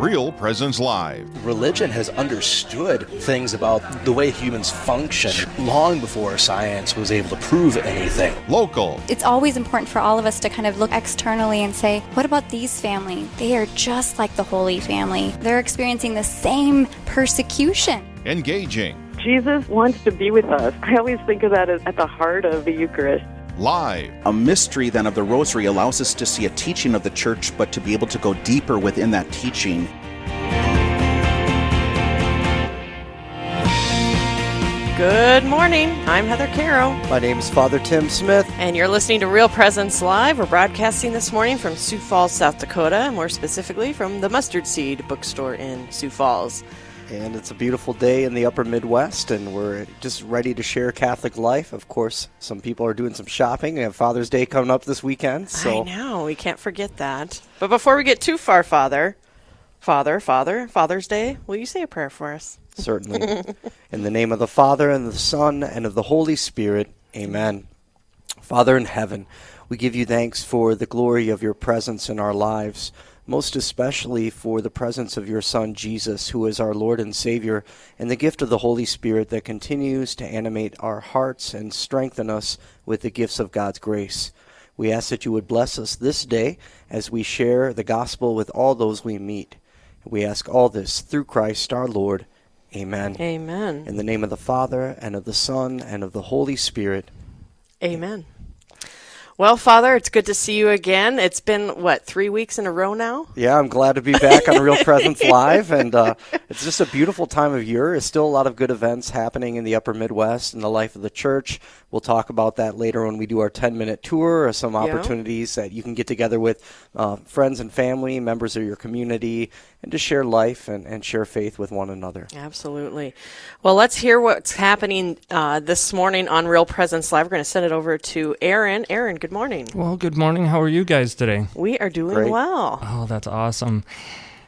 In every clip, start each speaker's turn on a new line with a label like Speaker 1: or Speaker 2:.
Speaker 1: Real Presence Live.
Speaker 2: Religion has understood things about the way humans function long before science was able to prove anything.
Speaker 1: Local.
Speaker 3: It's always important for all of us to kind of look externally and say, what about these family? They are just like the Holy Family. They're experiencing the same persecution.
Speaker 1: Engaging.
Speaker 4: Jesus wants to be with us. I always think of that as at the heart of the Eucharist.
Speaker 1: Live.
Speaker 5: A mystery then of the Rosary allows us to see a teaching of the Church, but to be able to go deeper within that teaching.
Speaker 6: Good morning. I'm Heather Caro.
Speaker 7: My name is Father Tim Smith.
Speaker 6: And you're listening to Real Presence Live. We're broadcasting this morning from Sioux Falls, South Dakota, more specifically from the Mustard Seed bookstore in Sioux Falls.
Speaker 7: And it's a beautiful day in the upper Midwest, and we're just ready to share Catholic life. Of course, some people are doing some shopping. We have Father's Day coming up this weekend. So
Speaker 6: I know, we can't forget that. But before we get too far, Father, Father, Father, Father's Day, will you say a prayer for us?
Speaker 7: Certainly. in the name of the Father, and the Son, and of the Holy Spirit, amen. Father in heaven, we give you thanks for the glory of your presence in our lives most especially for the presence of your Son Jesus, who is our Lord and Savior, and the gift of the Holy Spirit that continues to animate our hearts and strengthen us with the gifts of God's grace. We ask that you would bless us this day as we share the gospel with all those we meet. We ask all this through Christ our Lord. Amen.
Speaker 6: Amen.
Speaker 7: In the name of the Father, and of the Son, and of the Holy Spirit.
Speaker 6: Amen. Well, Father, it's good to see you again. It's been, what, three weeks in a row now?
Speaker 7: Yeah, I'm glad to be back on Real Presence Live. And uh, it's just a beautiful time of year. There's still a lot of good events happening in the upper Midwest and the life of the church. We'll talk about that later when we do our 10 minute tour or some opportunities yeah. that you can get together with uh, friends and family, members of your community, and to share life and, and share faith with one another.
Speaker 6: Absolutely. Well, let's hear what's happening uh, this morning on Real Presence Live. We're going to send it over to Aaron. Aaron, good morning.
Speaker 8: Well, good morning. How are you guys today?
Speaker 6: We are doing
Speaker 7: Great.
Speaker 6: well.
Speaker 8: Oh, that's awesome.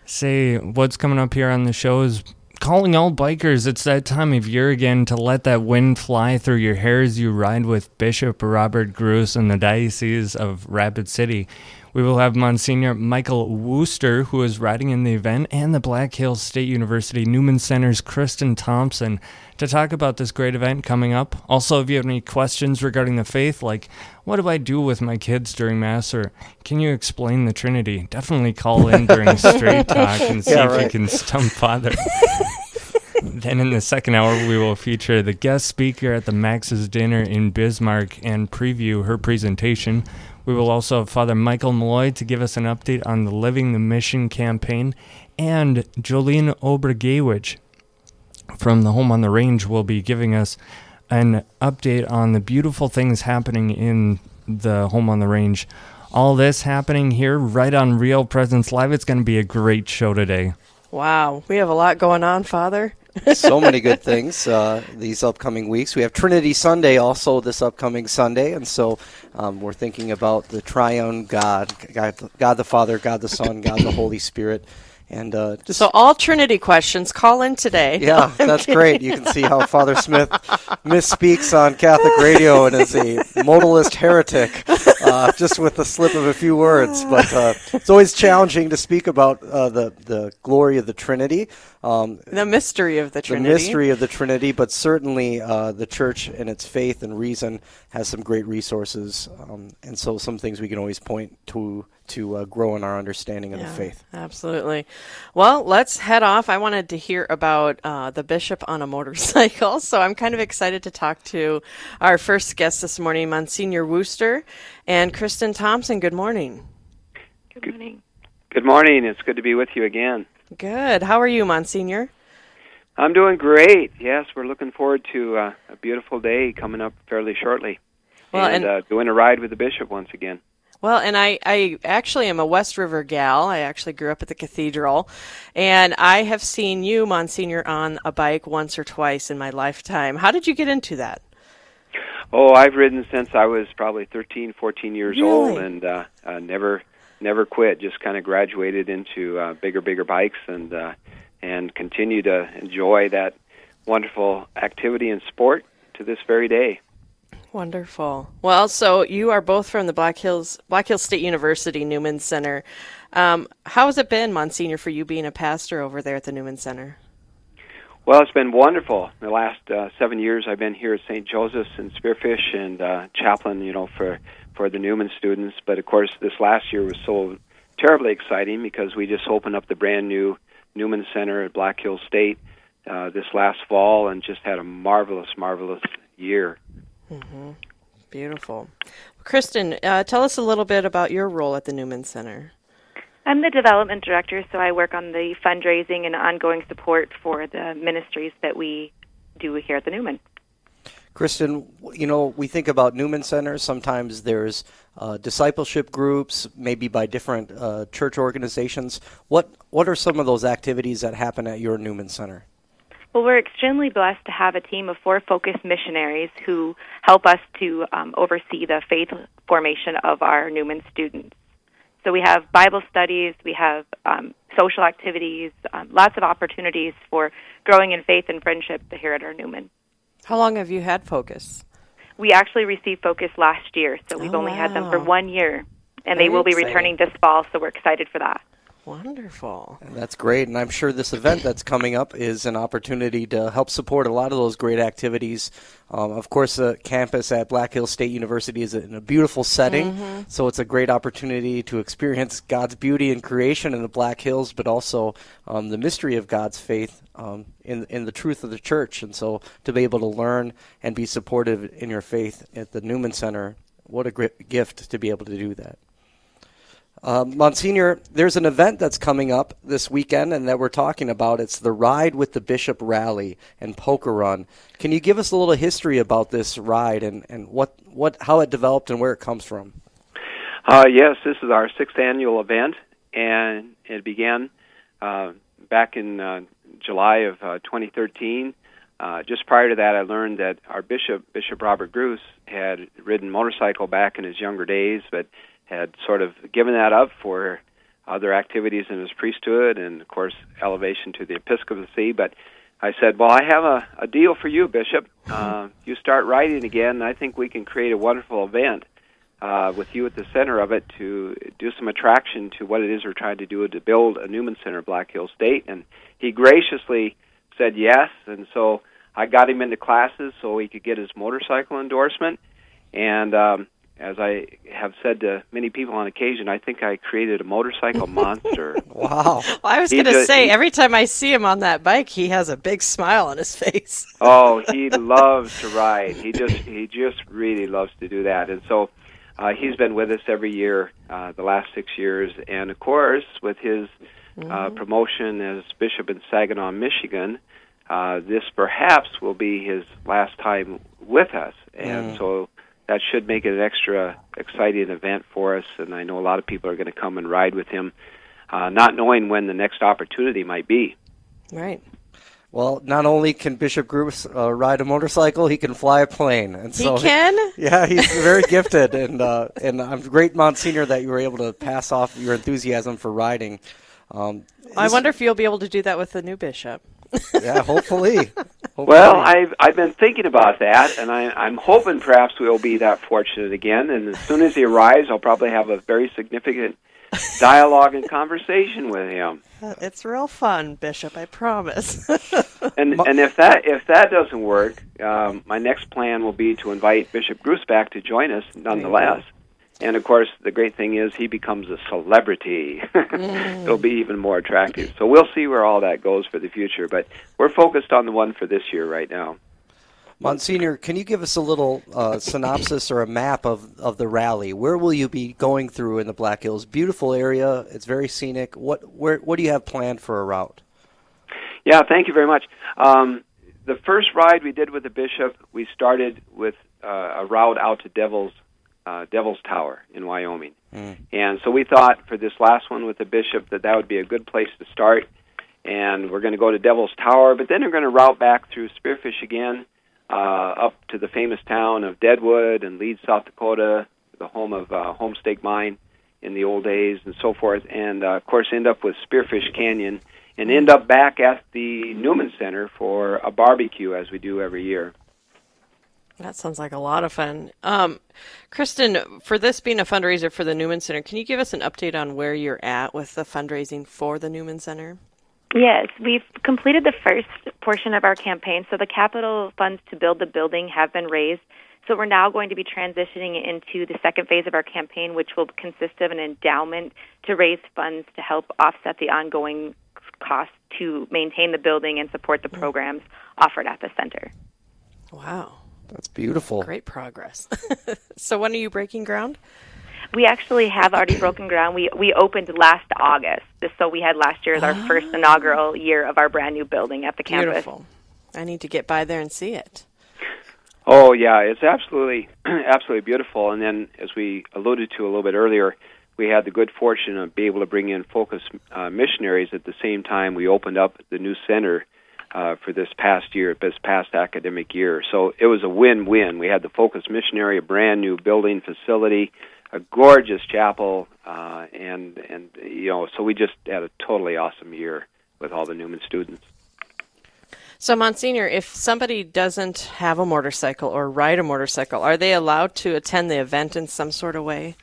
Speaker 8: Say, what's coming up here on the show is calling all bikers. It's that time of year again to let that wind fly through your hair as you ride with Bishop Robert Gruss in the Diocese of Rapid City. We will have Monsignor Michael Woster, who is riding in the event, and the Black Hills State University Newman Center's Kristen Thompson to talk about this great event coming up. Also, if you have any questions regarding the faith, like what do I do with my kids during Mass, or can you explain the Trinity, definitely call in during Straight Talk and see
Speaker 7: Yeah,
Speaker 8: if
Speaker 7: right.
Speaker 8: you can stump Father. Then in the second hour, we will feature the guest speaker at the Max's dinner in Bismarck and preview her presentation. We will also have Father Michael Malloy to give us an update on the Living the Mission campaign, and Jolene Obrigewicz from the Home on the Range will be giving us an update on the beautiful things happening in the Home on the Range. All this happening here right on Real Presence Live. It's going to be a great show today.
Speaker 6: Wow, we have a lot going on, Father.
Speaker 7: So many good things uh, these upcoming weeks. We have Trinity Sunday also this upcoming Sunday, and so um, we're thinking about the triune God, God, God the Father, God the Son, God the Holy Spirit, and uh, just
Speaker 6: So, all Trinity questions, call in today.
Speaker 7: yeah, that's great. You can see how Father Smith misspeaks on Catholic radio and is a modalist heretic uh, just with the slip of a few words. But uh, it's always challenging to speak about uh, the the glory of the Trinity. Um,
Speaker 6: The mystery of the Trinity.
Speaker 7: the mystery of the Trinity, but certainly uh, the church and its faith and reason has some great resources, um, and so some things we can always point to to uh, grow in our understanding of
Speaker 6: Yeah,
Speaker 7: the faith.
Speaker 6: Absolutely. Well, let's head off. I wanted to hear about uh, the bishop on a motorcycle, so I'm kind of excited to talk to our first guest this morning, Monsignor Woster and Kristen Thompson. Good morning.
Speaker 4: Good morning.
Speaker 9: Good morning. It's good to be with you again.
Speaker 6: Good. How are you, Monsignor?
Speaker 9: I'm doing great. Yes, we're looking forward to uh, a beautiful day coming up fairly shortly.
Speaker 6: Well,
Speaker 9: and,
Speaker 6: and-
Speaker 9: uh, doing a ride with the bishop once again.
Speaker 6: Well, and I, I actually am a West River gal. I actually grew up at the cathedral. And I have seen you, Monsignor, on a bike once or twice in my lifetime. How did you get into that?
Speaker 9: Oh, I've ridden since I was probably 13, 14 years old, and uh, uh, never, never quit. Just kind of graduated into uh, bigger, bigger bikes, and uh, and continue to enjoy that wonderful activity and sport to this very day.
Speaker 6: Wonderful. Well, so you are both from the Black Hills Black Hills State University Newman Center. Um, how has it been, Monsignor, for you being a pastor over there at the Newman Center?
Speaker 9: Well, it's been wonderful. The last uh, seven years, I've been here at St. Joseph's in Spearfish and uh, chaplain, you know, for for the Newman students. But of course, this last year was so terribly exciting because we just opened up the brand new Newman Center at Black Hills State uh, this last fall, and just had a marvelous, marvelous year.
Speaker 6: Mm-hmm. Beautiful. Kristen, uh, tell us a little bit about your role at the Newman Center.
Speaker 10: I'm the development director, so I work on the fundraising and ongoing support for the ministries that we do here at the Newman.
Speaker 7: Kristen, you know, we think about Newman Centers. Sometimes there's uh, discipleship groups, maybe by different uh, church organizations. What what are some of those activities that happen at your Newman Center?
Speaker 10: Well, we're extremely blessed to have a team of four focused missionaries who help us to um, oversee the faith formation of our Newman students. So we have Bible studies, we have um, social activities, um, lots of opportunities for growing in faith and friendship here at our Newman.
Speaker 6: How long have you had Focus?
Speaker 10: We actually received Focus last year, so we've
Speaker 6: Oh,
Speaker 10: only had them for
Speaker 6: oh.
Speaker 10: one year, and
Speaker 6: Very
Speaker 10: they will be
Speaker 6: exciting.
Speaker 10: returning this fall, so we're excited for that.
Speaker 6: Wonderful.
Speaker 7: And that's great, and I'm sure this event that's coming up is an opportunity to help support a lot of those great activities. Um, of course, the campus at Black Hills State University is in a beautiful setting,
Speaker 6: Mhm.
Speaker 7: so it's a great opportunity to experience God's beauty and creation in the Black Hills, but also um, the mystery of God's faith um, in in the truth of the church. And so, to be able to learn and be supportive in your faith at the Newman Center, what a great gift to be able to do that. Um, Monsignor, there's an event that's coming up this weekend and that we're talking about. It's the Ride with the Bishop Rally and Poker Run. Can you give us a little history about this ride and, and what, what how it developed and where it comes from?
Speaker 9: Uh, yes, this is our sixth annual event, and it began uh, back in uh, July of uh, 2013. Uh, just prior to that, I learned that our bishop, Bishop Robert Gruss, had ridden motorcycle back in his younger days, but had sort of given that up for other activities in his priesthood and, of course, elevation to the episcopacy. But I said, "Well, I have a, a deal for you, Bishop. Uh, you start riding again, and I think we can create a wonderful event." uh, with you at the center of it to do some attraction to what it is we're trying to do to build a Newman Center at Black Hill State. And he graciously said yes. And so I got him into classes so he could get his motorcycle endorsement. And um, as I have said to many people on occasion, I think I created a motorcycle monster.
Speaker 7: Wow.
Speaker 6: Well, I was going to say,
Speaker 9: he-
Speaker 6: every time I see him on that bike, he has a big smile on his face.
Speaker 9: oh, he loves to ride. He just he just really loves to do that. And so uh, he's been with us every year uh, the last six years. And of course, with his uh, promotion as bishop in Saginaw, Michigan, uh, this perhaps will be his last time with us. And
Speaker 11: Mm.
Speaker 9: so that should make it an extra exciting event for us. And I know a lot of people are going to come and ride with him, uh, not knowing when the next opportunity might be.
Speaker 6: Right.
Speaker 7: Well, not only can Bishop Gruss uh, ride a motorcycle, he can fly a plane. And
Speaker 6: He
Speaker 7: so
Speaker 6: can?
Speaker 7: yeah, he's very gifted, and uh, and I'm great, Monsignor, that you were able to pass off your enthusiasm for riding. Um,
Speaker 6: I wonder if you'll be able to do that with the new bishop.
Speaker 7: Yeah, hopefully.
Speaker 9: Well, I've I've been thinking about that, and I, I'm hoping perhaps we'll be that fortunate again. And as soon as he arrives, I'll probably have a very significant dialogue and conversation with him.
Speaker 6: It's real fun, Bishop. I promise.
Speaker 9: And and if that if that doesn't work, um, my next plan will be to invite Bishop Gruss back to join us, nonetheless. And of course, the great thing is he becomes a celebrity. It'll be even more attractive. So we'll see where all that goes for the future. But we're focused on the one for this year right now.
Speaker 7: Monsignor, can you give us a little uh, synopsis or a map of, of the rally? Where will you be going through in the Black Hills? Beautiful area. It's very scenic. What where what do you have planned for a route?
Speaker 9: Yeah, thank you very much. Um, the first ride we did with the bishop, we started with uh, a route out to Devil's uh, Devil's Tower in Wyoming, and so we thought for this last one with the bishop that that would be a good place to start. And we're going to go to Devil's Tower, but then we're going to route back through Spearfish again, uh, up to the famous town of Deadwood and Lead, South Dakota, the home of uh, Homestake Mine in the old days, and so forth. And uh, of course, end up with Spearfish Canyon and end up back at the Newman Center for a barbecue as we do every year.
Speaker 6: That sounds like a lot of fun. Um, Kristen, for this being a fundraiser for the Newman Center, can you give us an update on where you're at with the fundraising for the Newman Center?
Speaker 10: Yes, we've completed the first portion of our campaign. So the capital funds to build the building have been raised. So we're now going to be transitioning into the second phase of our campaign, which will consist of an endowment to raise funds to help offset the ongoing costs to maintain the building and support the programs offered at the center.
Speaker 6: Wow.
Speaker 7: That's beautiful.
Speaker 6: Great progress. so when are you breaking ground?
Speaker 10: We actually have already broken ground. We we opened last August, so we had last year as our first inaugural year of our brand new building at the campus.
Speaker 6: Beautiful. I need to get by there and see it.
Speaker 9: Oh yeah, it's absolutely absolutely beautiful. And then, as we alluded to a little bit earlier, we had the good fortune of being able to bring in Focus uh, missionaries at the same time we opened up the new center uh, for this past year, this past academic year. So it was a win-win. We had the Focus missionary, a brand new building facility, a gorgeous chapel, uh, and and you know, so we just had a totally awesome year with all the Newman students.
Speaker 6: So, Monsignor, if somebody doesn't have a motorcycle or ride a motorcycle, are they allowed to attend the event in some sort of way?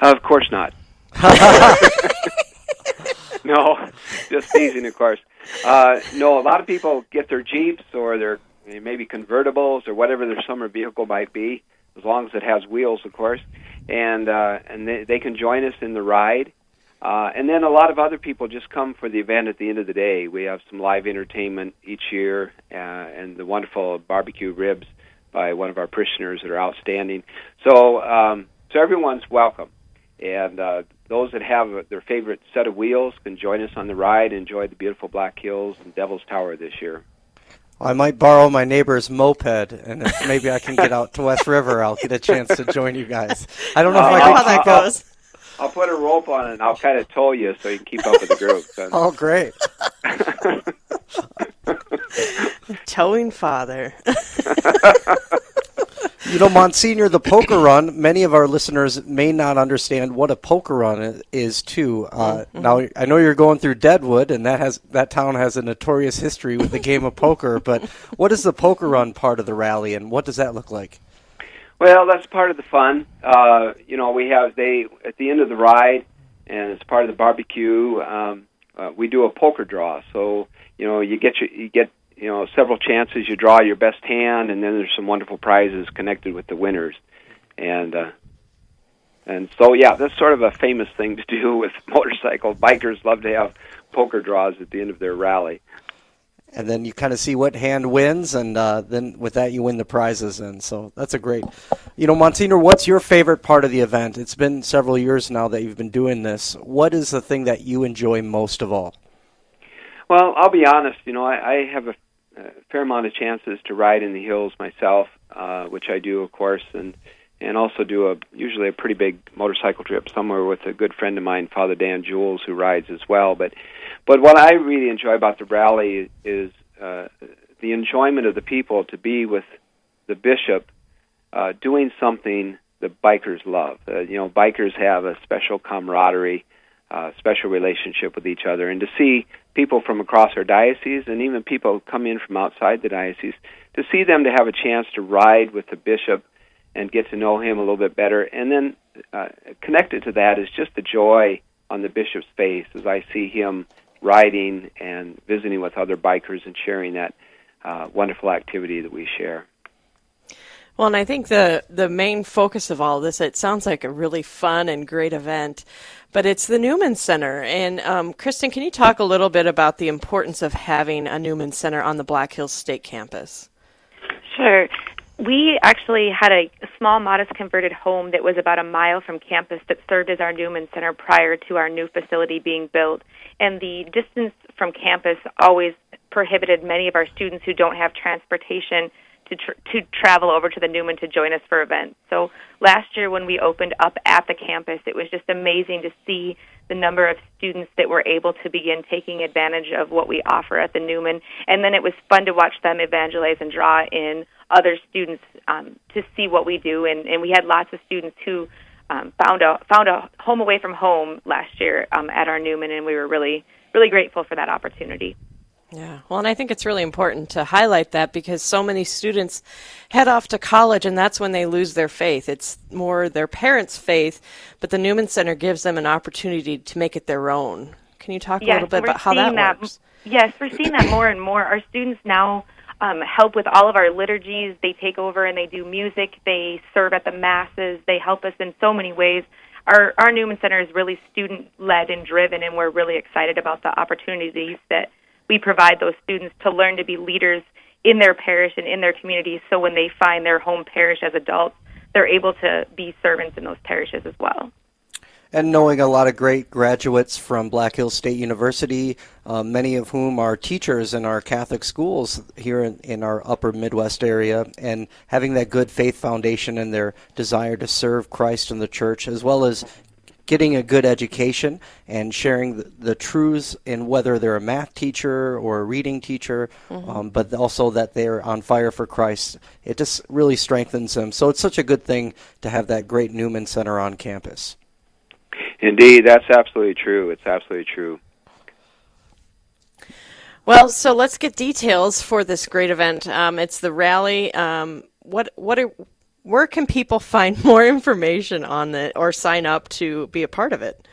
Speaker 9: Of course not. no, just teasing, of course. Uh, no, a lot of people get their Jeeps or their maybe convertibles or whatever their summer vehicle might be, as long as it has wheels, of course, and uh, and they, they can join us in the ride. Uh, and then a lot of other people just come for the event at the end of the day. We have some live entertainment each year, uh, and the wonderful barbecue ribs by one of our parishioners that are outstanding. So, um, so everyone's welcome, and uh, those that have their favorite set of wheels can join us on the ride. and Enjoy the beautiful Black Hills and Devil's Tower this year.
Speaker 7: I might borrow my neighbor's moped, and if maybe I can get out to West River, I'll get a chance to join you guys. I don't know
Speaker 9: Uh,
Speaker 7: if I
Speaker 9: how
Speaker 7: can
Speaker 9: that
Speaker 7: keep up.
Speaker 9: goes. I'll put a rope on it and I'll kind of tow you so you can keep up with the group. So-
Speaker 7: Oh, great.
Speaker 6: Towing father.
Speaker 7: You know, Monsignor, the poker run, many of our listeners may not understand what a poker run is, too. Uh,
Speaker 6: Mm-hmm.
Speaker 7: Now, I know you're going through Deadwood, and that has that town has a notorious history with the game of poker, but what is the poker run part of the rally, and what does that look like?
Speaker 9: Well, that's part of the fun. Uh, you know, we have they at the end of the ride, and it's part of the barbecue. Um, uh, we do a poker draw. So you know, you get your, you get you know several chances. You draw your best hand, and then there's some wonderful prizes connected with the winners. And uh, and so yeah, that's sort of a famous thing to do with motorcycle bikers. Love to have poker draws at the end of their rally.
Speaker 7: And then you kind of see what hand wins, and uh, then with that, you win the prizes. And so that's a great. You know, Monsignor, what's your favorite part of the event? It's been several years now that you've been doing this. What is the thing that you enjoy most of all?
Speaker 9: Well, I'll be honest. You know, I, I have a, a fair amount of chances to ride in the hills myself, uh, which I do, of course, and and also do a usually a pretty big motorcycle trip somewhere with a good friend of mine, Father Dan Juelfs, who rides as well. But but what I really enjoy about the rally is uh, the enjoyment of the people to be with the bishop uh, doing something that bikers love. Uh, you know, bikers have a special camaraderie, uh, special relationship with each other, and to see people from across our diocese and even people who come in from outside the diocese, to see them to have a chance to ride with the bishop and get to know him a little bit better, and then uh, connected to that is just the joy on the bishop's face as I see him riding and visiting with other bikers and sharing that uh, wonderful activity that we share.
Speaker 6: Well, and I think the the main focus of all this, it sounds like a really fun and great event, but it's the Newman Center. And um, Kristen, can you talk a little bit about the importance of having a Newman Center on the Black Hills State campus?
Speaker 10: Sure. We actually had a small, modest converted home that was about a mile from campus that served as our Newman Center prior to our new facility being built. And the distance from campus always prohibited many of our students who don't have transportation to tr- to travel over to the Newman to join us for events. So last year when we opened up at the campus, it was just amazing to see the number of students that were able to begin taking advantage of what we offer at the Newman. And then it was fun to watch them evangelize and draw in other students um, to see what we do. And, and we had lots of students who um, found a found a home away from home last year um, at our Newman, and we were really really grateful for that opportunity.
Speaker 6: Yeah, well, and I think it's really important to highlight that because so many students head off to college and that's when they lose their faith. It's more their parents' faith, but the Newman Center gives them an opportunity to make it their own. Can you talk a little bit about how that,
Speaker 10: seeing
Speaker 6: works?
Speaker 10: Yes, we're seeing that more and more. Our students now um, help with all of our liturgies. They take over and they do music. They serve at the masses. They help us in so many ways. Our our Newman Center is really student led and driven, and we're really excited about the opportunities that we provide those students to learn to be leaders in their parish and in their communities. So when they find their home parish as adults, they're able to be servants in those parishes as well
Speaker 7: and knowing a lot of great graduates from Black Hills State University, uh, many of whom are teachers in our Catholic schools here in, in, our upper Midwest area, and having that good faith foundation and their desire to serve Christ and the church, as well as getting a good education and sharing the, the truths in whether they're a math teacher or a reading teacher, mm-hmm. um, but also that they're on fire for Christ. It just really strengthens them. So it's such a good thing to have that great Newman Center on campus.
Speaker 9: Indeed, that's absolutely true. It's absolutely true.
Speaker 6: Well, so let's get details for this great event. Um, it's the rally. Um, what what are, where can people find more information on it or sign up to be a part of it?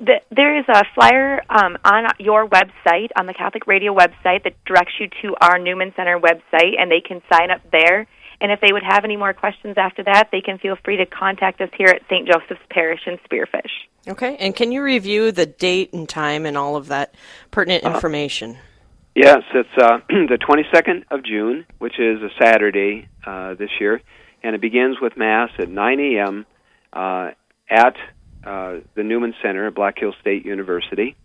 Speaker 10: The, there is a flyer um, on your website, on the Catholic Radio website, that directs you to our Newman Center website, and they can sign up there. And if they would have any more questions after that, they can feel free to contact us here at St. Joseph's Parish in Spearfish.
Speaker 6: Okay. And can you review the date and time and all of that pertinent uh, information?
Speaker 9: Yes, it's uh, the 22nd of June, which is a Saturday uh, this year, and it begins with Mass at 9 a.m. Uh, at uh, the Newman Center at Black Hills State University.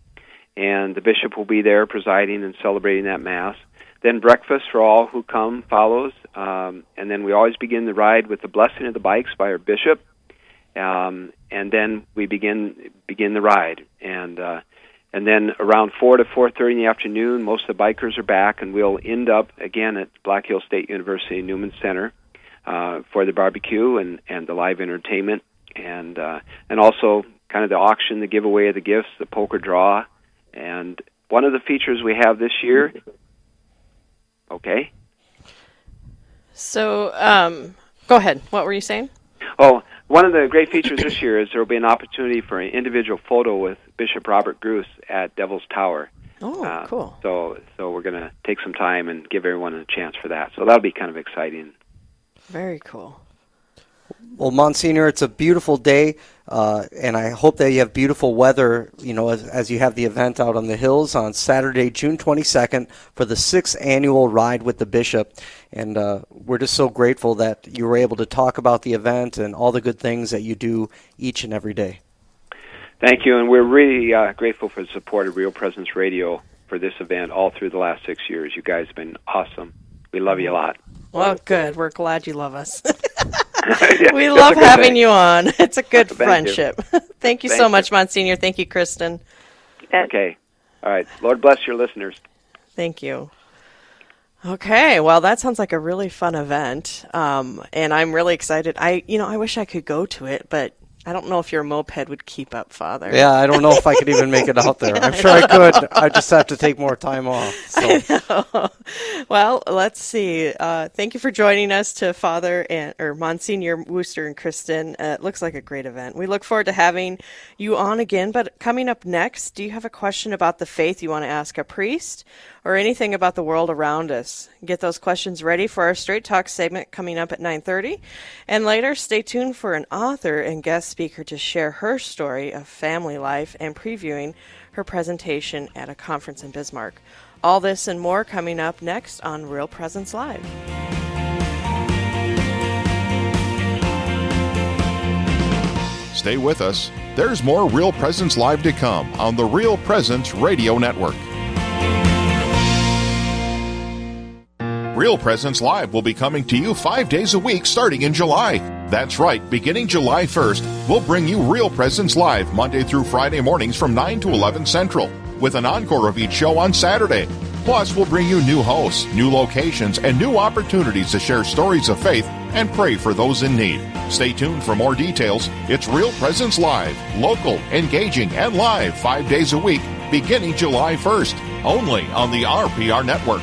Speaker 9: And the bishop will be there presiding and celebrating that Mass. Then breakfast for all who come follows, um, and then we always begin the ride with the blessing of the bikes by our bishop, um, and then we begin begin the ride. And uh, and then around four to four thirty in the afternoon, most of the bikers are back, and we'll end up again at Black hill State University Newman Center uh, for the barbecue and and the live entertainment, and uh, and also kind of the auction, the giveaway of the gifts, the poker draw, and one of the features we have this year Okay.
Speaker 6: So, um, go ahead. What were you saying?
Speaker 9: Oh, one of the great features this year is there will be an opportunity for an individual photo with Bishop Robert Gruss at Devil's Tower.
Speaker 6: Oh, uh, cool.
Speaker 9: So, so we're going to take some time and give everyone a chance for that. So that'll be kind of exciting.
Speaker 6: Very cool.
Speaker 7: Well, Monsignor, it's a beautiful day, uh, and I hope that you have beautiful weather. You know, as, as, you have the event out on the hills on Saturday, June 22nd, for the sixth annual ride with the bishop. And uh, we're just so grateful that you were able to talk about the event and all the good things that you do each and every day.
Speaker 9: Thank you, and we're really uh, grateful for the support of Real Presence Radio for this event all through the last six years. You guys have been awesome. We love you a lot.
Speaker 6: Well, good. We're glad you love us. yeah, we love having thing. you on. It's a good Thank friendship. You. Thank you Thank so you. much, Monsignor. Thank you, Kristen.
Speaker 9: Okay. All right. Lord bless your listeners.
Speaker 6: Thank you. Okay, well, that sounds like a really fun event, um, and I'm really excited. I, you know, I wish I could go to it, but I don't know if your moped would keep up, Father.
Speaker 7: Yeah, I don't know if I could even make it out there. I'm sure I, could. I just have to take more time off. So.
Speaker 6: Well, let's see. Uh, thank you for joining us to Father and or Monsignor Woster and Kristen. Uh, it looks like a great event. We look forward to having you on again. But coming up next, do you have a question about the faith you want to ask a priest? or anything about the world around us. Get those questions ready for our Straight Talk segment coming up at 9:30. And later, stay tuned for an author and guest speaker to share her story of family life and previewing her presentation at a conference in Bismarck. All this and more coming up next on Real Presence Live.
Speaker 1: Stay with us. There's more Real Presence Live to come on the Real Presence Radio Network. Real Presence Live will be coming to you five days a week starting in July. That's right, beginning July 1st, we'll bring you Real Presence Live Monday through Friday mornings from 9 to 11 Central, with an encore of each show on Saturday. Plus, we'll bring you new hosts, new locations, and new opportunities to share stories of faith and pray for those in need. Stay tuned for more details. It's Real Presence Live, local, engaging, and live five days a week beginning July 1st, only on the RPR Network.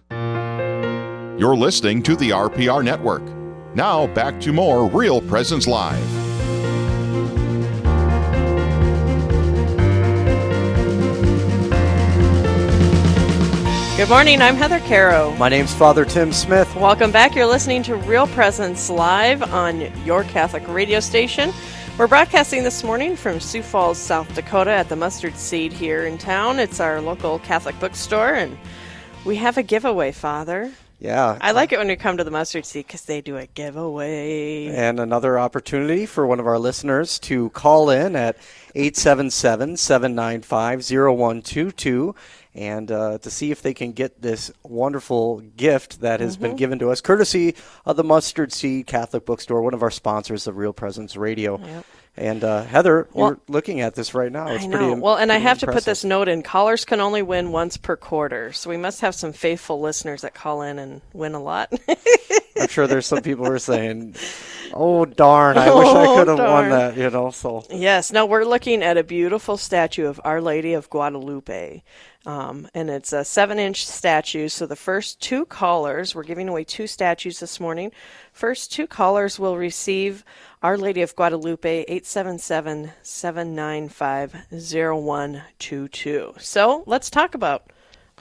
Speaker 1: You're listening to the RPR Network. Now back to more Real Presence Live.
Speaker 6: Good morning. I'm Heather Caro.
Speaker 7: My name's Father Tim Smith.
Speaker 6: Welcome back. You're listening to Real Presence Live on your Catholic radio station. We're broadcasting this morning from Sioux Falls, South Dakota at the Mustard Seed here in town. It's our local Catholic bookstore, and we have a giveaway, Father.
Speaker 7: Yeah.
Speaker 6: I like it when you come to the Mustard Seed because they do a giveaway.
Speaker 7: And another opportunity for one of our listeners to call in at 877 795 0122 and uh, to see if they can get this wonderful gift that has
Speaker 6: Mm-hmm.
Speaker 7: been given to us, courtesy of the Mustard Seed Catholic Bookstore, one of our sponsors of Real Presence Radio.
Speaker 6: Yep.
Speaker 7: And uh, Heather,
Speaker 6: Well-
Speaker 7: you're looking at this right now. It's
Speaker 6: I
Speaker 7: pretty
Speaker 6: know.
Speaker 7: im-
Speaker 6: well, and I
Speaker 7: pretty
Speaker 6: have to put this note in. Callers can only win once per quarter, so we must have some faithful listeners that call in and win a lot.
Speaker 7: I'm sure there's some people who are saying, "Oh darn, I wish I
Speaker 6: Oh,
Speaker 7: could have won that." You know, so
Speaker 6: Yes. Now we're looking at a beautiful statue of Our Lady of Guadalupe. Um, and it's a seven inch statue. So the first two callers, we're giving away two statues this morning. First two callers will receive Our Lady of Guadalupe 877 795 0122. So let's talk about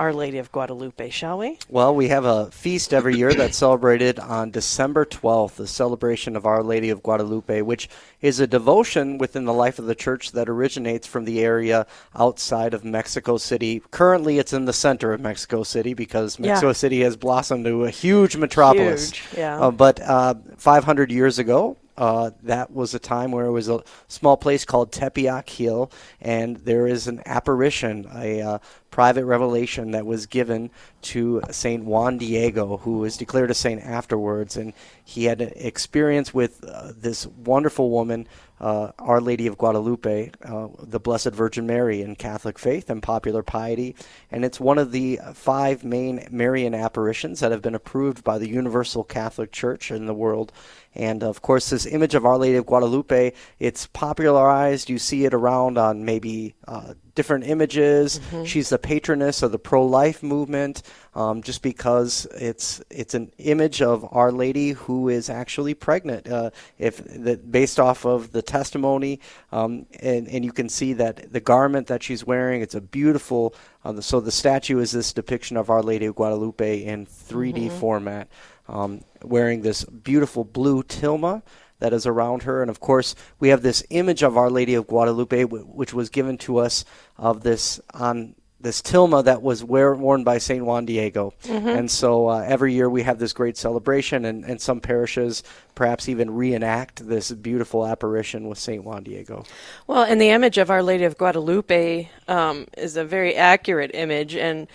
Speaker 6: Our Lady of Guadalupe, shall we?
Speaker 7: Well, we have a feast every year that's celebrated on December 12th, the celebration of Our Lady of Guadalupe, which is a devotion within the life of the church that originates from the area outside of Mexico City. Currently, it's in the center of Mexico City because
Speaker 6: Yeah.
Speaker 7: Mexico City has blossomed to a huge metropolis.
Speaker 6: Huge, yeah.
Speaker 7: Uh, but uh, 500 years ago, uh, that was a time where it was a small place called Tepeyac Hill, and there is an apparition, a uh, private revelation that was given to Saint Juan Diego, who was declared a saint afterwards, and he had an experience with uh, this wonderful woman. Uh, Our Lady of Guadalupe, uh, the Blessed Virgin Mary in Catholic faith and popular piety. And it's one of the five main Marian apparitions that have been approved by the Universal Catholic Church in the world. And of course, this image of Our Lady of Guadalupe, it's popularized. You see it around on maybe uh, different images. She's the patroness of the pro-life movement, um, just because it's it's an image of Our Lady who is actually pregnant. Uh, if that based off of the testimony, um, and and you can see that the garment that she's wearing, it's a beautiful. Uh, so the statue is this depiction of Our Lady of Guadalupe in 3D format. um, wearing this beautiful blue tilma that is around her. And of course, we have this image of Our Lady of Guadalupe, which was given to us of this on this tilma that was wear, worn by St. Juan Diego. Mm-hmm. And so uh, every year we have this great celebration, and, and some parishes perhaps even reenact this beautiful apparition with St. Juan Diego.
Speaker 6: Well, and the image of Our Lady of Guadalupe um, is a very accurate image. And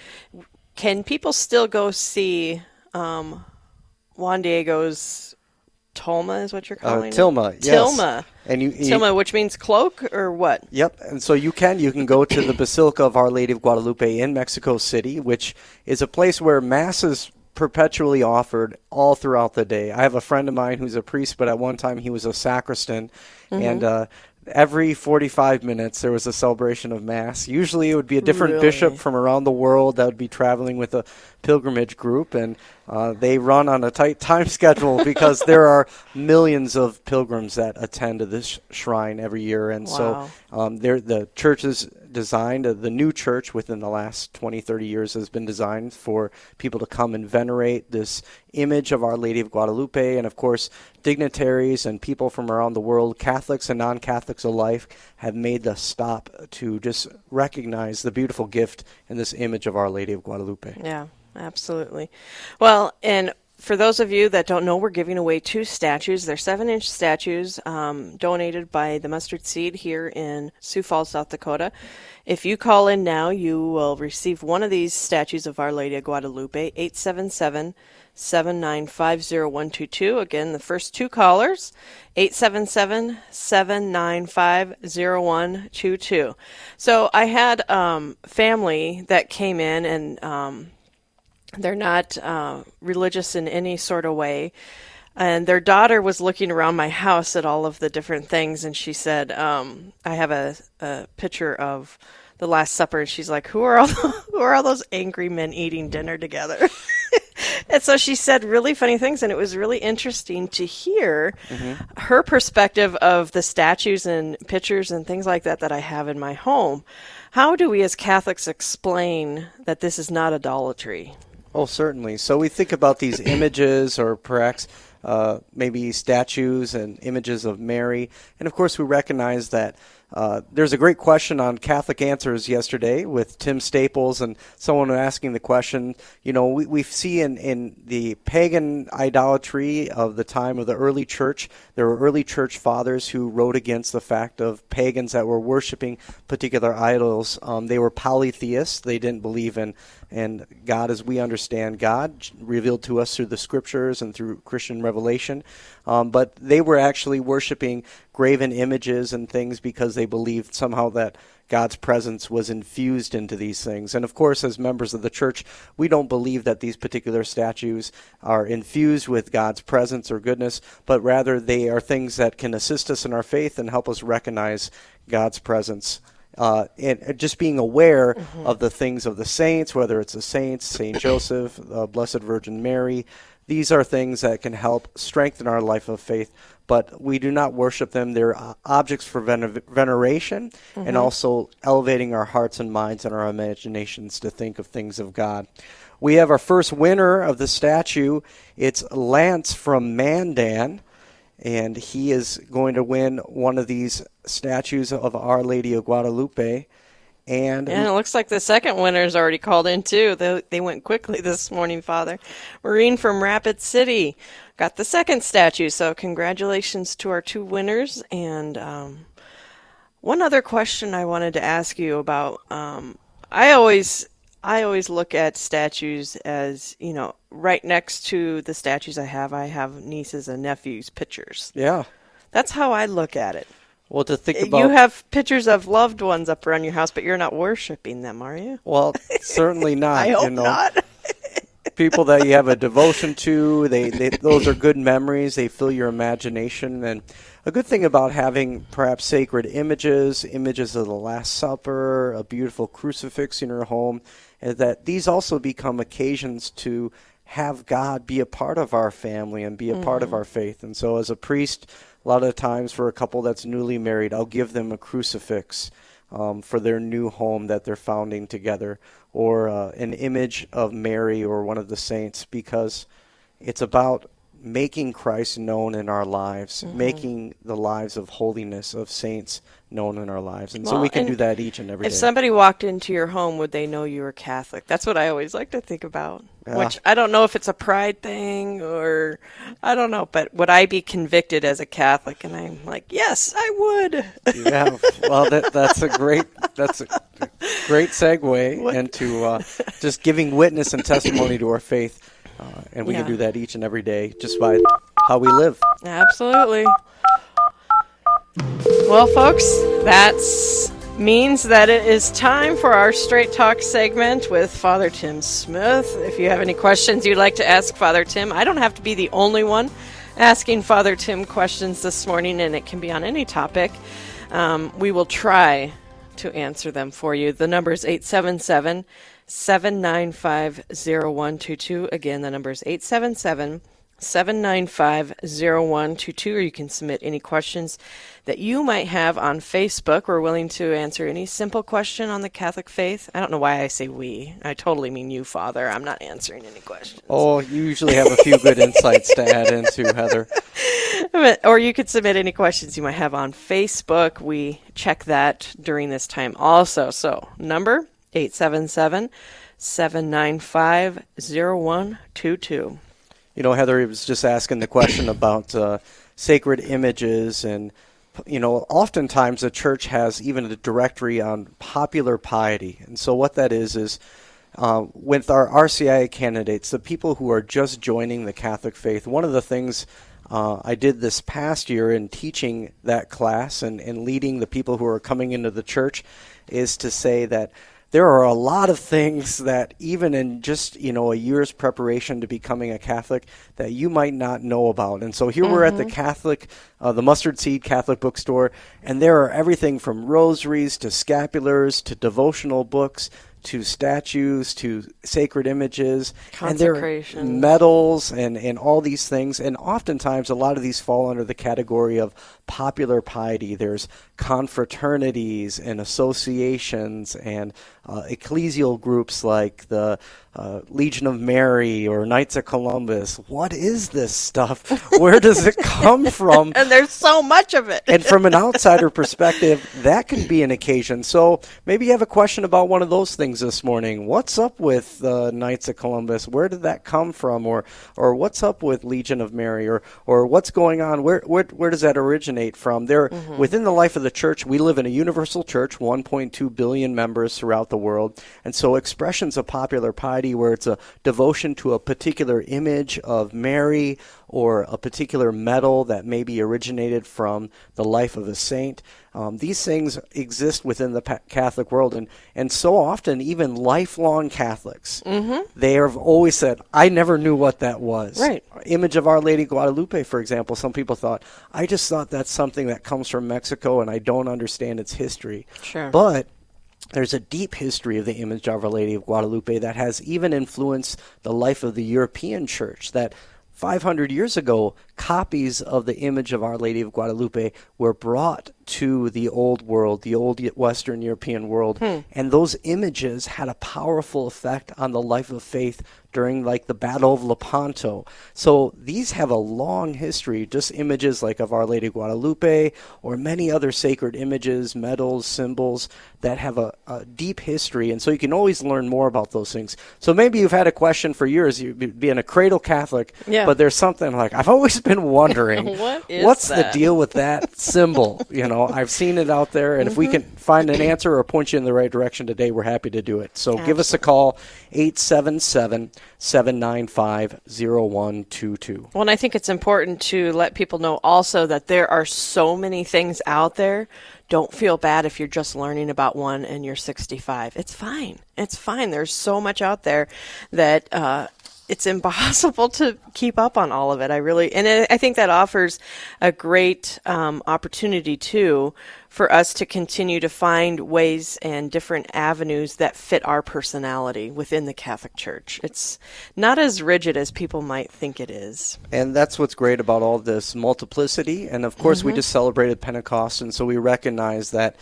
Speaker 6: can people still go see um, Juan Diego's Tolma is what you're uh, calling
Speaker 7: uh, Tilma,
Speaker 6: it? Yes. Tilma.
Speaker 7: And you,
Speaker 6: you, Tilma, which means cloak or what?
Speaker 7: Yep. And so you can you can go to the Basilica of Our Lady of Guadalupe in Mexico City, which is a place where mass is perpetually offered all throughout the day. I have a friend of mine who's a priest, but at one time he was a sacristan, mm-hmm. and uh, every 45 minutes there was a celebration of mass. Usually it would be a different
Speaker 6: really?
Speaker 7: bishop from around the world that would be traveling with a pilgrimage group, and uh, they run on a tight time schedule because there are millions of pilgrims that attend to this shrine every year, and
Speaker 6: wow.
Speaker 7: so um, the church is designed. Uh, the new church within the last 20, 30 years has been designed for people to come and venerate this image of Our Lady of Guadalupe, and of course, dignitaries and people from around the world, Catholics and non-Catholics alike, have made the stop to just recognize the beautiful gift in this image of Our Lady of Guadalupe.
Speaker 6: Yeah absolutely. Well, and for those of you that don't know, we're giving away two statues. They're seven inch statues um, donated by the Mustard Seed here in Sioux Falls, South Dakota. If you call in now, you will receive one of these statues of Our Lady of Guadalupe, 877 7950122. Again, the first two callers, 877 795 0122. So I had um, family that came in and um, they're not uh, religious in any sort of way. And their daughter was looking around my house at all of the different things, and she said, um, "I have a, a picture of the Last Supper," and she's like, "Who are all who are all those angry men eating dinner together?" and so she said really funny things, and it was really interesting to hear mm-hmm. her perspective of the statues and pictures and things like that that I have in my home. How do we as Catholics explain that this is not idolatry?
Speaker 7: Oh, certainly. So we think about these images or perhaps uh, maybe statues and images of Mary. And of course, we recognize that uh, there's a great question on Catholic Answers yesterday with Tim Staples and someone asking the question. You know, we, we see in, in the pagan idolatry of the time of the early church, there were early church fathers who wrote against the fact of pagans that were worshiping particular idols. Um, they were polytheists. They didn't believe in and God as we understand God, revealed to us through the scriptures and through Christian revelation. Um, but they were actually worshiping graven images and things because they believed somehow that God's presence was infused into these things. And of course, as members of the church, we don't believe that these particular statues are infused with God's presence or goodness, but rather they are things that can assist us in our faith and help us recognize God's presence uh, and just being aware mm-hmm. of the things of the saints, whether it's the saints, Saint Joseph, uh, Blessed Virgin Mary. These are things that can help strengthen our life of faith, but we do not worship them. They're uh, objects for vener- veneration mm-hmm. and also elevating our hearts and minds and our imaginations to think of things of God. We have our first winner of the statue. It's Lance from Mandan and he is going to win one of these statues of Our Lady of Guadalupe. And,
Speaker 6: and it looks like the second winner is already called in too. They, they went quickly this morning, Father. Marine from Rapid City got the second statue. So congratulations to our two winners. And um, one other question I wanted to ask you about. Um, I always I always look at statues as, you know, right next to the statues I have, I have nieces and nephews' pictures.
Speaker 7: Yeah.
Speaker 6: That's how I look at it.
Speaker 7: Well, to think about.
Speaker 6: You have pictures of loved ones up around your house, but you're not worshiping them, are you?
Speaker 7: Well, certainly not.
Speaker 6: I hope
Speaker 7: you know.
Speaker 6: not.
Speaker 7: People that you have a devotion to, they, they those are good memories. They fill your imagination, and a good thing about having perhaps sacred images, images of the Last Supper, a beautiful crucifix in your home, that these also become occasions to have God be a part of our family and be a mm-hmm. part of mm-hmm. our faith. And so, as a priest, a lot of times for a couple that's newly married, I'll give them a crucifix um, for their new home that they're founding together, or uh, an image of Mary or one of the saints, because it's about making Christ known in our lives,
Speaker 6: Mhm.
Speaker 7: making the lives of holiness of saints known in our lives. And so we can do that each and every
Speaker 6: if
Speaker 7: day.
Speaker 6: somebody walked into your home, would they know you were Catholic? That's what I always like to think about.
Speaker 7: Yeah.
Speaker 6: Which I don't know if it's a pride thing or I don't know, but would I be convicted as a Catholic? And I'm like, yes, I would.
Speaker 7: yeah, well, that, that's a great that's a great segue into uh, just giving witness and testimony to our faith, uh, and we
Speaker 6: Yeah.
Speaker 7: can do that each and every day just by how we live.
Speaker 6: Absolutely. Well, folks, that means that it is time for our Straight Talk segment with Father Tim Smith. If you have any questions you'd like to ask Father Tim, I don't have to be the only one asking Father Tim questions this morning, and it can be on any topic. Um, we will try to answer them for you. The number is 877 795 0122. Again, the number is 877 795 0122, or you can submit any questions that you might have on Facebook. We're willing to answer any simple question on the Catholic faith. I don't know why I say we. I totally mean you, Father. I'm not answering any questions.
Speaker 7: Oh, you usually have a few good insights to add into Heather.
Speaker 6: or you could submit any questions you might have on Facebook. We check that during this time also. So, number 877 795 0122.
Speaker 7: You know, Heather was just asking the question about uh, sacred images, and you know, oftentimes the church has even a directory on popular piety, and so what that is is. Uh, with our RCIA candidates, the people who are just joining the Catholic faith, one of the things uh, I did this past year in teaching that class and, and leading the people who are coming into the church is to say that there are a lot of things that even in just you know a year's preparation to becoming a Catholic that you might not know about. And so here we're at the
Speaker 12: Mhm.
Speaker 7: Catholic, uh, the Mustard Seed Catholic Bookstore, and there are everything from rosaries to scapulars to devotional books to statues to sacred images and there are
Speaker 6: Consecrations.
Speaker 7: medals and, and all these things and oftentimes a lot of these fall under the category of popular piety there's confraternities and associations and uh, ecclesial groups like the uh, Legion of Mary or Knights of Columbus. What is this stuff? Where does it come from?
Speaker 6: and there's so much of it.
Speaker 7: and from an outsider perspective, that can be an occasion. So maybe you have a question about one of those things this morning. What's up with uh, Knights of Columbus? Where did that come from? Or or what's up with Legion of Mary? Or or what's going on? Where where, where does that originate from? There
Speaker 12: Mhm.
Speaker 7: within the life of the church, we live in a universal church, 1.2 billion members throughout the world, and so expressions of popular piety, where it's a devotion to a particular image of Mary or a particular medal that maybe originated from the life of a saint. Um, these things exist within the Catholic world, and, and so often, even lifelong Catholics,
Speaker 6: Mhm.
Speaker 7: they have always said, I never knew what that was.
Speaker 6: Right.
Speaker 7: Image of Our Lady Guadalupe, for example, some people thought, I just thought that's something that comes from Mexico and I don't understand its history.
Speaker 6: Sure.
Speaker 7: But there's a deep history of the image of Our Lady of Guadalupe that has even influenced the life of the European church. That 500 years ago, copies of the image of Our Lady of Guadalupe were brought to the old world, the old Western European world,
Speaker 12: Hmm.
Speaker 7: and those images had a powerful effect on the life of faith during like the Battle of Lepanto. So these have a long history, just images like of Our Lady Guadalupe or many other sacred images, medals, symbols that have a, a deep history. And so you can always learn more about those things. So maybe you've had a question for years, you being a cradle Catholic,
Speaker 6: Yeah.
Speaker 7: but there's something like, I've always been wondering,
Speaker 6: What is
Speaker 7: what's
Speaker 6: that?
Speaker 7: the deal with that symbol? You know, I've seen it out there, and if we
Speaker 6: Mhm.
Speaker 7: can find an answer or point you in the right direction today, we're happy to do it. So give us a call, 877 795 0122.
Speaker 6: Well, and I think it's important to let people know also that there are so many things out there. Don't feel bad if you're just learning about one and you're 65. It's fine. It's fine. There's so much out there that uh, it's impossible to keep up on all of it. I really, and I think that offers a great um, opportunity too for us to continue to find ways and different avenues that fit our personality within the Catholic Church. It's not as rigid as people might think it is.
Speaker 7: And that's what's great about all this multiplicity. And of course, we
Speaker 6: Mhm.
Speaker 7: just celebrated Pentecost, and so we recognize that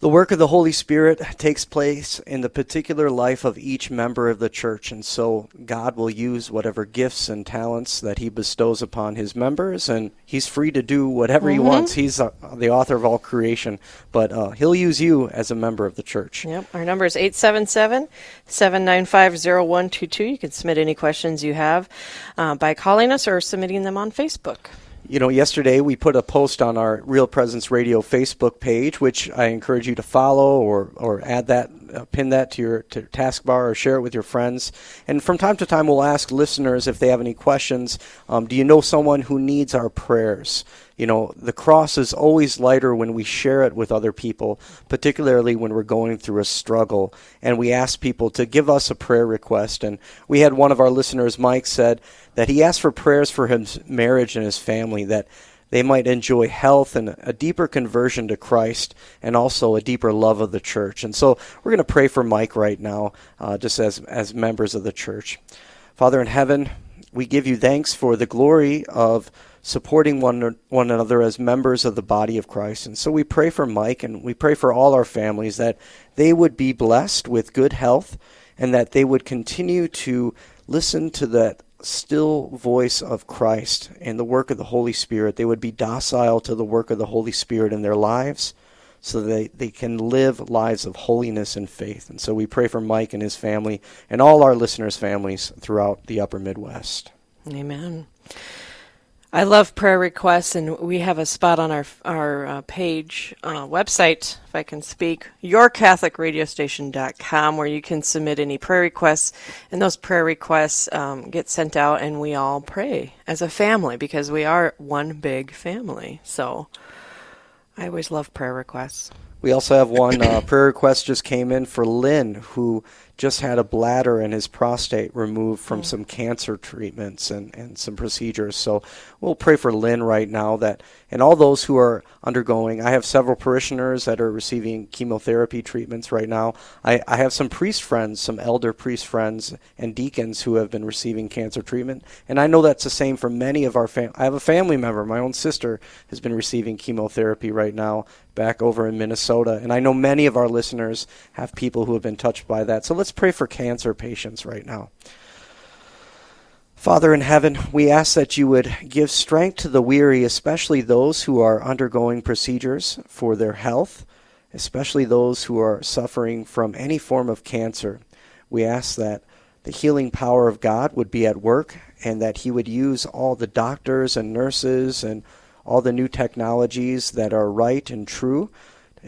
Speaker 7: The work of the Holy Spirit takes place in the particular life of each member of the church, and so God will use whatever gifts and talents that He bestows upon His members, and He's free to do whatever He
Speaker 6: Mhm.
Speaker 7: wants. He's uh, the author of all creation, but uh, He'll use you as a member of the church.
Speaker 6: Yep. Our number is 877 795 0122. You can submit any questions you have uh, by calling us or submitting them on Facebook.
Speaker 7: You know, yesterday we put a post on our Real Presence Radio Facebook page, which I encourage you to follow or, or add that, uh, pin that to your to taskbar or share it with your friends. And from time to time, we'll ask listeners if they have any questions. Um, do you know someone who needs our prayers? You know, the cross is always lighter when we share it with other people, particularly when we're going through a struggle. And we ask people to give us a prayer request. And we had one of our listeners, Mike, said that he asked for prayers for his marriage and his family, that they might enjoy health and a deeper conversion to Christ and also a deeper love of the church. And so we're going to pray for Mike right now, uh, just as, as members of the church. Father in heaven, we give you thanks for the glory of supporting one, one another as members of the body of Christ. And so we pray for Mike and we pray for all our families that they would be blessed with good health and that they would continue to listen to that still voice of Christ and the work of the Holy Spirit. They would be docile to the work of the Holy Spirit in their lives so they, they can live lives of holiness and faith. And so we pray for Mike and his family and all our listeners' families throughout the upper Midwest.
Speaker 6: Amen. I love prayer requests, and we have a spot on our our uh, page uh, website, if I can speak, yourcatholicradiostation.com, where you can submit any prayer requests, and those prayer requests um, get sent out, and we all pray as a family because we are one big family. So I always love prayer requests.
Speaker 7: We also have one uh, prayer request just came in for Lynn, who just had a bladder and his prostate removed from hmm. some cancer treatments and, and some procedures. So we'll pray for Lynn right now that, and all those who are undergoing. I have several parishioners that are receiving chemotherapy treatments right now. I, I have some priest friends, some elder priest friends and deacons who have been receiving cancer treatment. And I know that's the same for many of our fam- I have a family member, my own sister, has been receiving chemotherapy right now back over in Minnesota. And I know many of our listeners have people who have been touched by that. So let's pray for cancer patients right now. Father in heaven, we ask that you would give strength to the weary, especially those who are undergoing procedures for their health, especially those who are suffering from any form of cancer. We ask that the healing power of God would be at work and that He would use all the doctors and nurses and all the new technologies that are right and true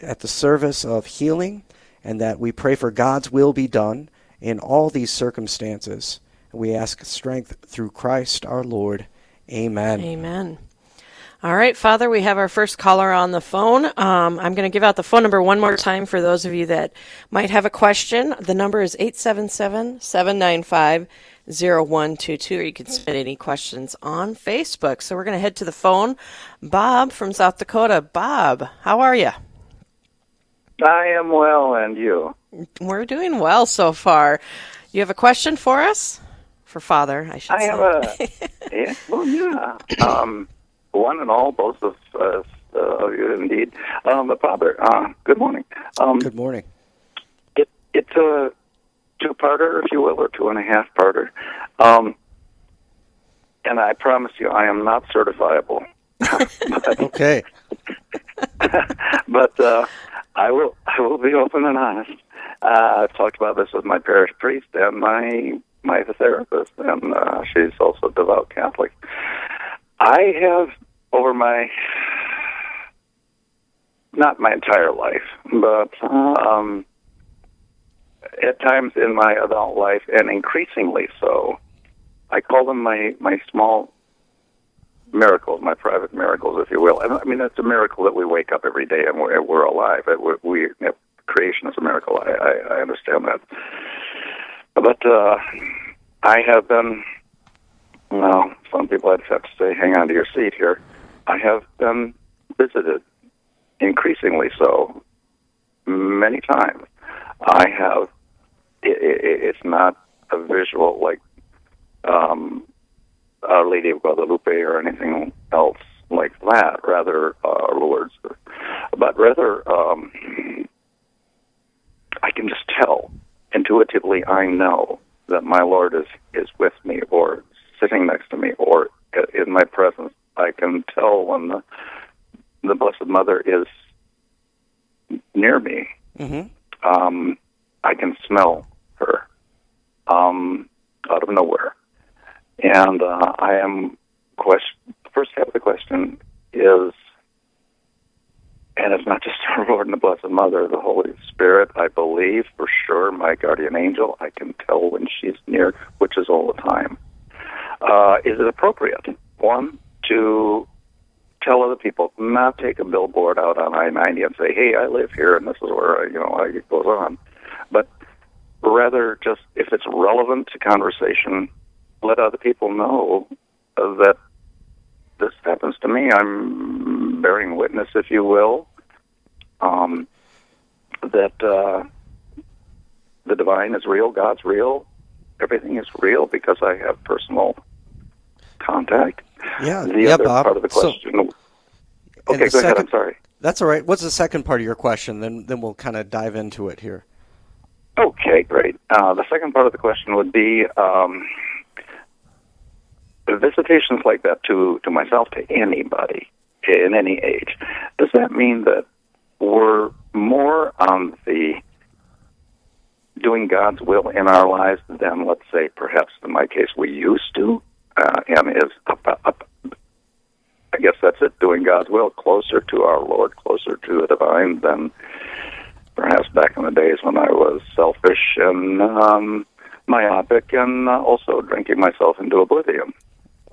Speaker 7: at the service of healing, and that we pray for God's will be done in all these circumstances. We ask strength through Christ our Lord. Amen.
Speaker 6: Amen. All right, Father, we have our first caller on the phone. Um, I'm going to give out the phone number one more time for those of you that might have a question. The number is 877 795 0122, or you can submit any questions on Facebook. So we're going to head to the phone. Bob from South Dakota. Bob, how are you?
Speaker 12: I am well, and you?
Speaker 6: We're doing well so far. You have a question for us? For Father, I should
Speaker 12: I
Speaker 6: say.
Speaker 12: have a yeah, well, yeah. Um, one and all, both of uh, of you, indeed. Um, but Father, uh, good morning. Um,
Speaker 7: good morning.
Speaker 12: It, it's a two-parter, if you will, or two and a half parter. Um, and I promise you, I am not certifiable.
Speaker 7: okay.
Speaker 12: but uh, I will I will be open and honest. Uh, I've talked about this with my parish priest and my my therapist, and uh, she's also a devout Catholic. I have over my not my entire life, but um, at times in my adult life, and increasingly so, I call them my my small miracles, my private miracles, if you will. And I mean, it's a miracle that we wake up every day and we're, we're alive. It, we, we creation is a miracle. I, I, I understand that. But uh, I have been, well, some people I'd have to say, hang on to your seat here. I have been visited, increasingly so, many times. I have, it, it, it's not a visual like um, Our Lady of Guadalupe or anything else like that, rather uh, Lourdes, but rather um, I can just tell intuitively. I know that my Lord is is with me, or sitting next to me, or in my presence. I can tell when the the Blessed Mother is near me.
Speaker 7: Mm-hmm.
Speaker 12: Um, I can smell her um, out of nowhere, and uh, I am question. First half of the question is and it's not just our Lord and the Blessed Mother, the Holy Spirit. I believe for sure my guardian angel. I can tell when she's near, which is all the time. Uh, is it appropriate? One, to tell other people, not take a billboard out on I 90 and say, hey, I live here and this is where, I, you know, it goes on. But rather just, if it's relevant to conversation, let other people know that this happens to me. I'm bearing witness, if you will, um, that uh, the divine is real, God's real, everything is real because I have personal contact.
Speaker 7: Yeah,
Speaker 12: the
Speaker 7: yeah,
Speaker 12: other
Speaker 7: Bob.
Speaker 12: part of the
Speaker 7: So-
Speaker 12: question.
Speaker 7: And
Speaker 12: okay, go ahead. I'm sorry.
Speaker 7: That's all right. What's the second part of your question? Then then we'll kind of dive into it here.
Speaker 12: Okay, great. Uh, the second part of the question would be um, visitations like that to, to myself, to anybody in any age. Does that mean that we're more on the doing God's will in our lives than, let's say, perhaps in my case, we used to? Uh, and is up, up, I guess that's it, doing God's will, closer to our Lord, closer to the divine than perhaps back in the days when I was selfish and um, myopic and uh, also drinking myself into oblivion.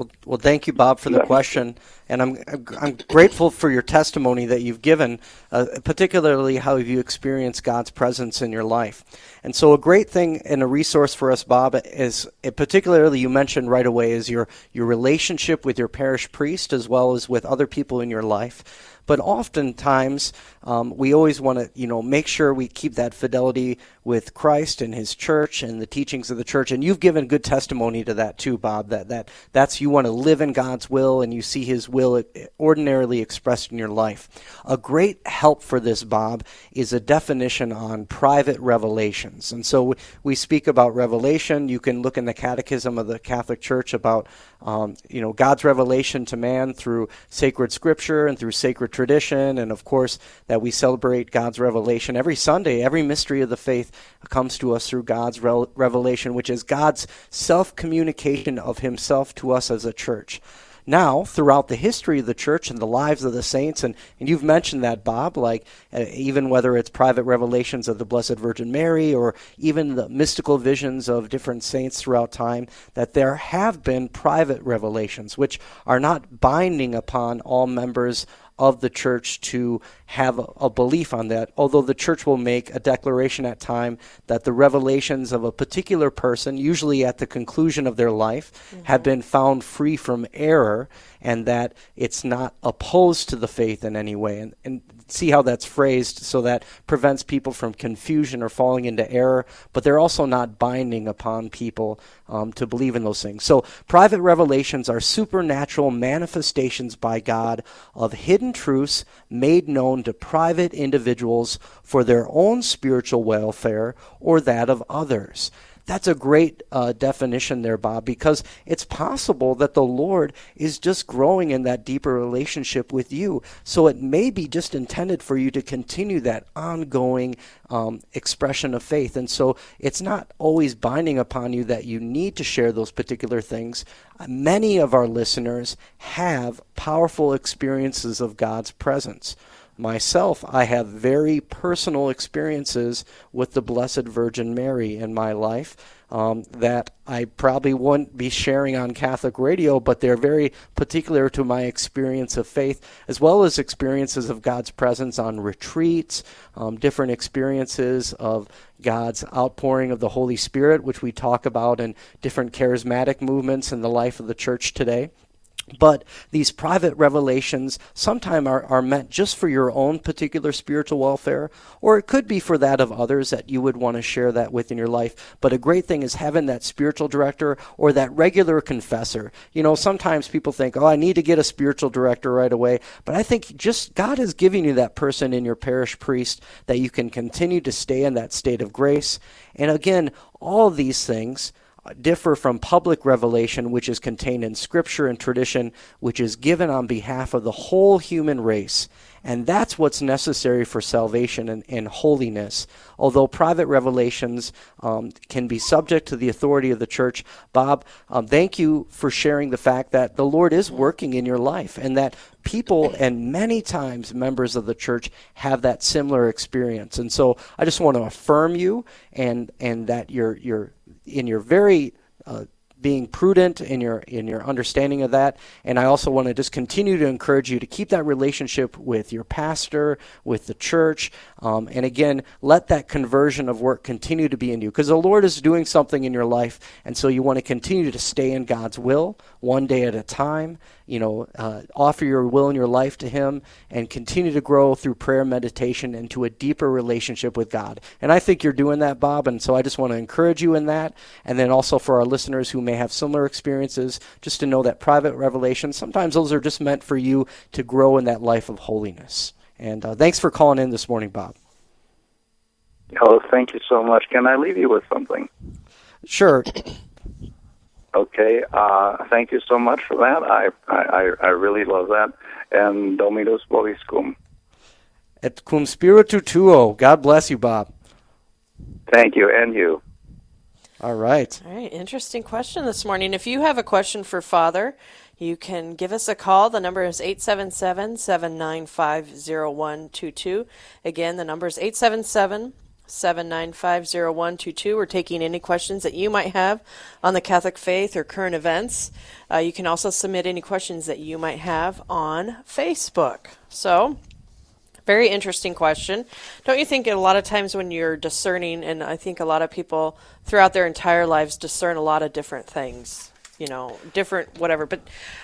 Speaker 7: Well, well, thank you, Bob, for the question, and I'm I'm grateful for your testimony that you've given, uh, particularly how you experienced God's presence in your life. And so, a great thing and a resource for us, Bob, is uh, particularly you mentioned right away is your your relationship with your parish priest as well as with other people in your life. But oftentimes, um, we always want to, you know, make sure we keep that fidelity with Christ and His church and the teachings of the church. And you've given good testimony to that too, Bob. That that that's you want to live in God's will and you see His will ordinarily expressed in your life. A great help for this, Bob, is a definition on private revelations. And so we, we speak about revelation. You can look in the Catechism of the Catholic Church about, um, you know, God's revelation to man through sacred Scripture and through sacred tradition, and of course that we celebrate God's revelation every Sunday. Every mystery of the faith comes to us through God's revelation, which is God's self communication of Himself to us as a church. Now, throughout the history of the church and the lives of the saints, and, and you've mentioned that, Bob, like uh, even whether it's private revelations of the Blessed Virgin Mary or even the mystical visions of different saints throughout time, that there have been private revelations which are not binding upon all members of the church to have a, a belief on that, although the church will make a declaration at time that the revelations of a particular person, usually at the conclusion of their life, have mm-hmm. been found free from error and that it's not opposed to the faith in any way. And, and see how that's phrased so that prevents people from confusion or falling into error, but they're also not binding upon people um, to believe in those things. So, private revelations are supernatural manifestations by God of hidden truths made known to private individuals for their own spiritual welfare or that of others. That's a great uh, definition there, Bob, because it's possible that the Lord is just growing in that deeper relationship with you. So it may be just intended for you to continue that ongoing um, expression of faith. And so it's not always binding upon you that you need to share those particular things. Uh, Many of our listeners have powerful experiences of God's presence. Myself, I have very personal experiences with the Blessed Virgin Mary in my life um, that I probably wouldn't be sharing on Catholic radio, but they're very particular to my experience of faith, as well as experiences of God's presence on retreats, um, different experiences of God's outpouring of the Holy Spirit, which we talk about in different charismatic movements in the life of the church today. But these private revelations sometimes are, are meant just for your own particular spiritual welfare, or it could be for that of others that you would want to share that with in your life. But a great thing is having that spiritual director or that regular confessor. You know, sometimes people think, oh, I need to get a spiritual director right away. But I think just God is giving you that person in your parish priest that you can continue to stay in that state of grace. And again, all these things differ from public revelation, which is contained in scripture and tradition, which is given on behalf of the whole human race. And that's what's necessary for salvation and, and holiness. Although private revelations um, can be subject to the authority of the church, Bob, um, thank you for sharing the fact that the Lord is working in your life and that people and many times members of the church have that similar experience. And so I just want to affirm you and, and that you're, you're in your very uh, being prudent in your in your understanding of that. And i also want to just continue to encourage you to keep that relationship with your pastor with the church. Um, and again let that conversion of work continue to be in you because the lord is doing something in your life. And so you want to continue to stay in god's will one day at a time you know uh, offer your will and your life to him and continue to grow through prayer meditation into a deeper relationship with god and i think you're doing that bob and so i just want to encourage you in that and then also for our listeners who may have similar experiences, just to know that private revelation, sometimes those are just meant for you to grow in that life of holiness. And uh, thanks for calling in this morning, Bob.
Speaker 12: Oh, thank you so much. Can I leave you with something?
Speaker 7: Sure.
Speaker 12: Okay. Uh, thank you so much for that. I, I, I really love that. And Dominus Vobiscum.
Speaker 7: Et cum spiritu tuo. God bless you, Bob.
Speaker 12: Thank you, and you.
Speaker 7: All right.
Speaker 6: All right. Interesting question this morning. If you have a question for Father, you can give us a call. The number is 877 795 0122. Again, the number is 877 795 0122. We're taking any questions that you might have on the Catholic faith or current events. Uh, you can also submit any questions that you might have on Facebook. So, very interesting question. Don't you think a lot of times when you're discerning, and I think a lot of people throughout their entire lives discern a lot of different things, you know, different whatever. But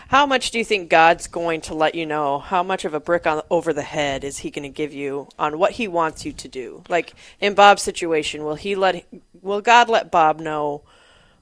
Speaker 6: how much do you think God's going to let you know? How much of a brick on, over the head is He going to give you on what He wants you to do? Like in Bob's situation, will He let will God let Bob know?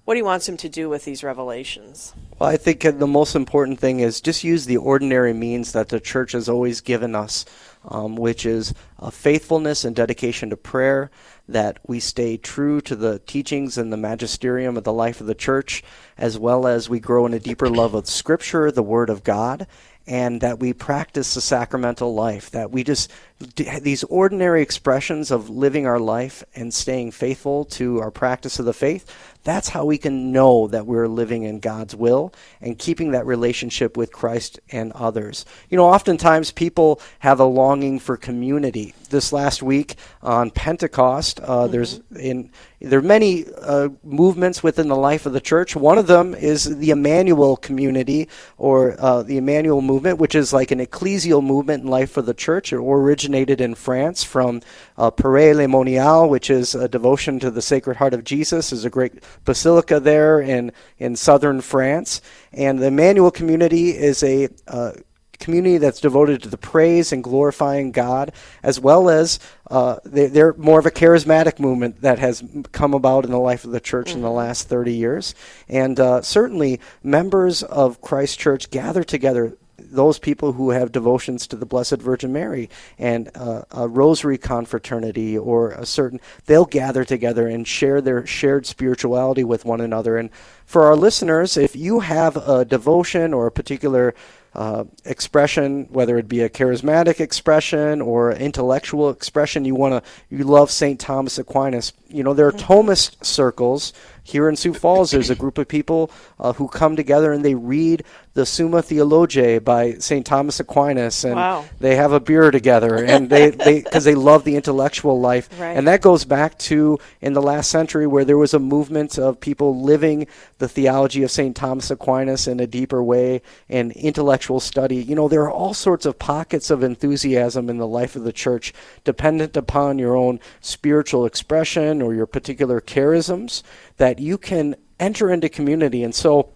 Speaker 6: what he wants him to do with these revelations.
Speaker 7: Well, I think the most important thing is just use the ordinary means that the church has always given us um, which is a faithfulness and dedication to prayer, that we stay true to the teachings and the magisterium of the life of the church, as well as we grow in a deeper love of Scripture, the Word of God, and that we practice the sacramental life, that we just, these ordinary expressions of living our life and staying faithful to our practice of the faith, that's how we can know that we're living in God's will and keeping that relationship with Christ and others. You know, oftentimes people have a longing for community. This last week on Pentecost, uh, mm-hmm. there's in there are many uh, movements within the life of the church. One of them is the Emmanuel community or uh, the Emmanuel movement, which is like an ecclesial movement in life of the church. It originated in France from uh, Paray-le-Monial, which is a devotion to the Sacred Heart of Jesus. There's a great basilica there in, in southern France. And the Emmanuel community is a uh, community that's devoted to the praise and glorifying God, as well as uh, they, are more of a charismatic movement that has come about in the life of the church mm-hmm. in the mm-hmm. last 30 years. And uh, certainly, members of Christ Church gather together those people who have devotions to the Blessed Virgin Mary and uh, a rosary confraternity or a certain, they'll gather together and share their shared spirituality with one another. And for our listeners, if you have a devotion or a particular uh, expression, whether it be a charismatic expression or intellectual expression, you want to, you love St. Thomas Aquinas. You know, there are mm-hmm. Thomist circles here in Sioux Falls. There's a group of people uh, who come together and they read the Summa Theologiae by St. Thomas Aquinas, and
Speaker 6: wow.
Speaker 7: they have a beer together, and they because they, they love the intellectual life,
Speaker 6: right.
Speaker 7: and that goes back to in the last century where there was a movement of people living the theology of St. Thomas Aquinas in a deeper way and intellectual study. You know, there are all sorts of pockets of enthusiasm in the life of the church, dependent upon your own spiritual expression or your particular charisms, that you can enter into community, and so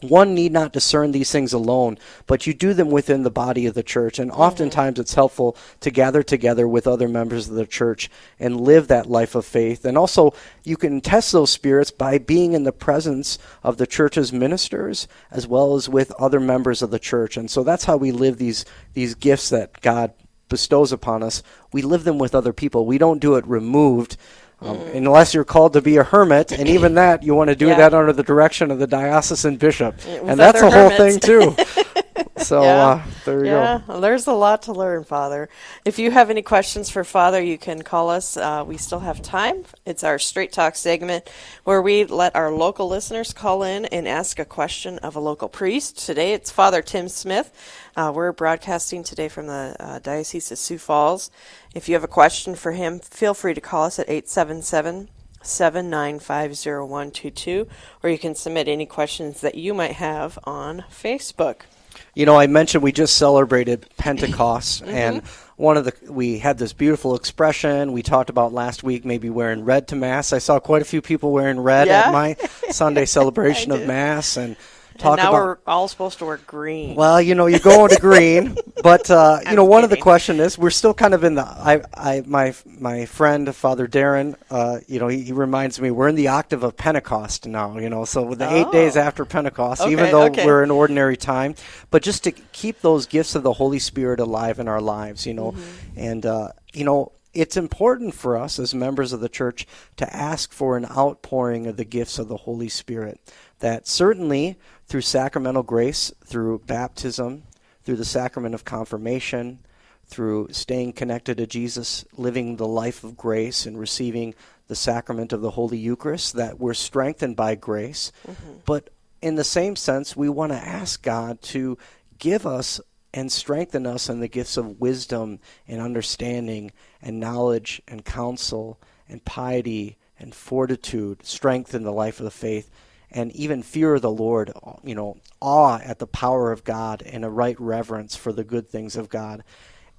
Speaker 7: one need not discern these things alone, but you do them within the body of the church. And oftentimes it's helpful to gather together with other members of the church and live that life of faith. And also, you can test those spirits by being in the presence of the church's ministers as well as with other members of the church. And so that's how we live these, these gifts that God bestows upon us. We live them with other people. We don't do it removed. Um,
Speaker 6: Mm.
Speaker 7: Unless you're called to be a hermit, and even that, you want to do
Speaker 6: Yeah.
Speaker 7: that under the direction of the diocesan bishop, and that's a
Speaker 6: other
Speaker 7: whole thing too. so
Speaker 6: yeah.
Speaker 7: uh, there you
Speaker 6: yeah.
Speaker 7: go.
Speaker 6: well, there's a lot to learn, Father. If you have any questions for Father, you can call us. Uh, we still have time. It's our Straight Talk segment where we let our local listeners call in and ask a question of a local priest. Today it's Father Tim Smith. Uh, we're broadcasting today from the uh, Diocese of Sioux Falls. If you have a question for him, feel free to call us at 877 7950122, or you can submit any questions that you might have on Facebook.
Speaker 7: You know, I mentioned we just celebrated Pentecost,
Speaker 6: Mm-hmm.
Speaker 7: and one of the we had this beautiful expression we talked about last week, maybe wearing red to mass. I saw quite a few people wearing red
Speaker 6: Yeah.
Speaker 7: at my Sunday celebration of mass, and
Speaker 6: And
Speaker 7: talk
Speaker 6: now
Speaker 7: about.
Speaker 6: we're all supposed to wear green.
Speaker 7: Well, you know, you're going to green, but uh, you know, one of the
Speaker 6: kidding.
Speaker 7: question is we're still kind of in the. I, I, my, my friend Father Darren, uh, you know, he, he reminds me we're in the octave of Pentecost now. You know, so with the eight days
Speaker 6: Oh.
Speaker 7: after Pentecost, even though
Speaker 6: okay.
Speaker 7: we're in ordinary time, but just to keep those gifts of the Holy Spirit alive in our lives, you know,
Speaker 6: Mm-hmm.
Speaker 7: and uh, you know. It's important for us as members of the church to ask for an outpouring of the gifts of the Holy Spirit. That certainly through sacramental grace, through baptism, through the sacrament of confirmation, through staying connected to Jesus, living the life of grace, and receiving the sacrament of the Holy Eucharist, that we're strengthened by grace. Mm-hmm. But in the same sense, we want to ask God to give us and strengthen us in the gifts of wisdom and understanding and knowledge and counsel and piety and fortitude, strength in the life of the faith, and even fear of the Lord, you know, awe at the power of God and a right reverence for the good things of God.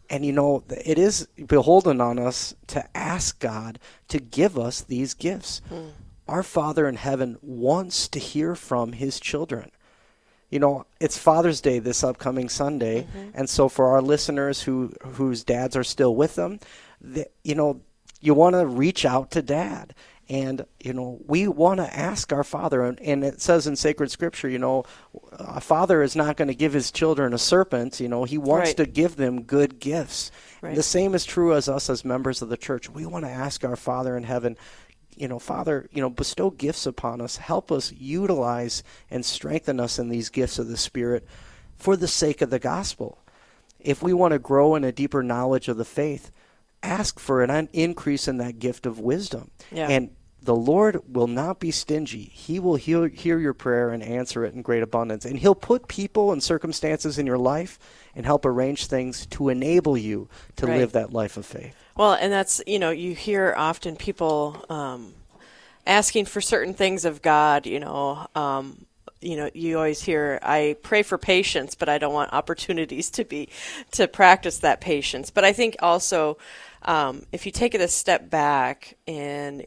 Speaker 7: And you know, it is beholden on us to ask God to give us these gifts. Hmm. Our Father in heaven wants to hear from his children you know, it's Father's Day this upcoming Sunday, mm-hmm. and so for our listeners who whose dads are still with them, the, you know, you want to reach out to Dad, and you know, we want to ask our Father, and, and it says in Sacred Scripture, you know, a father is not going to give his children a serpent. You know, he wants
Speaker 6: Right.
Speaker 7: to give them good gifts.
Speaker 6: Right.
Speaker 7: The same is true as us as members of the church. We want to ask our Father in heaven you know, Father, you know, bestow gifts upon us. Help us utilize and strengthen us in these gifts of the Spirit for the sake of the gospel. If we want to grow in a deeper knowledge of the faith, ask for an increase in that gift of wisdom.
Speaker 6: Yeah.
Speaker 7: And the Lord will not be stingy. He will hear, hear your prayer and answer it in great abundance. And He'll put people and circumstances in your life and help arrange things to enable you to
Speaker 6: Right.
Speaker 7: live that life of faith.
Speaker 6: Well, and that's, you know, you hear often people um, asking for certain things of God, you know. Um, you know, you always hear, I pray for patience, but I don't want opportunities to be, to practice that patience. But I think also, um, if you take it a step back and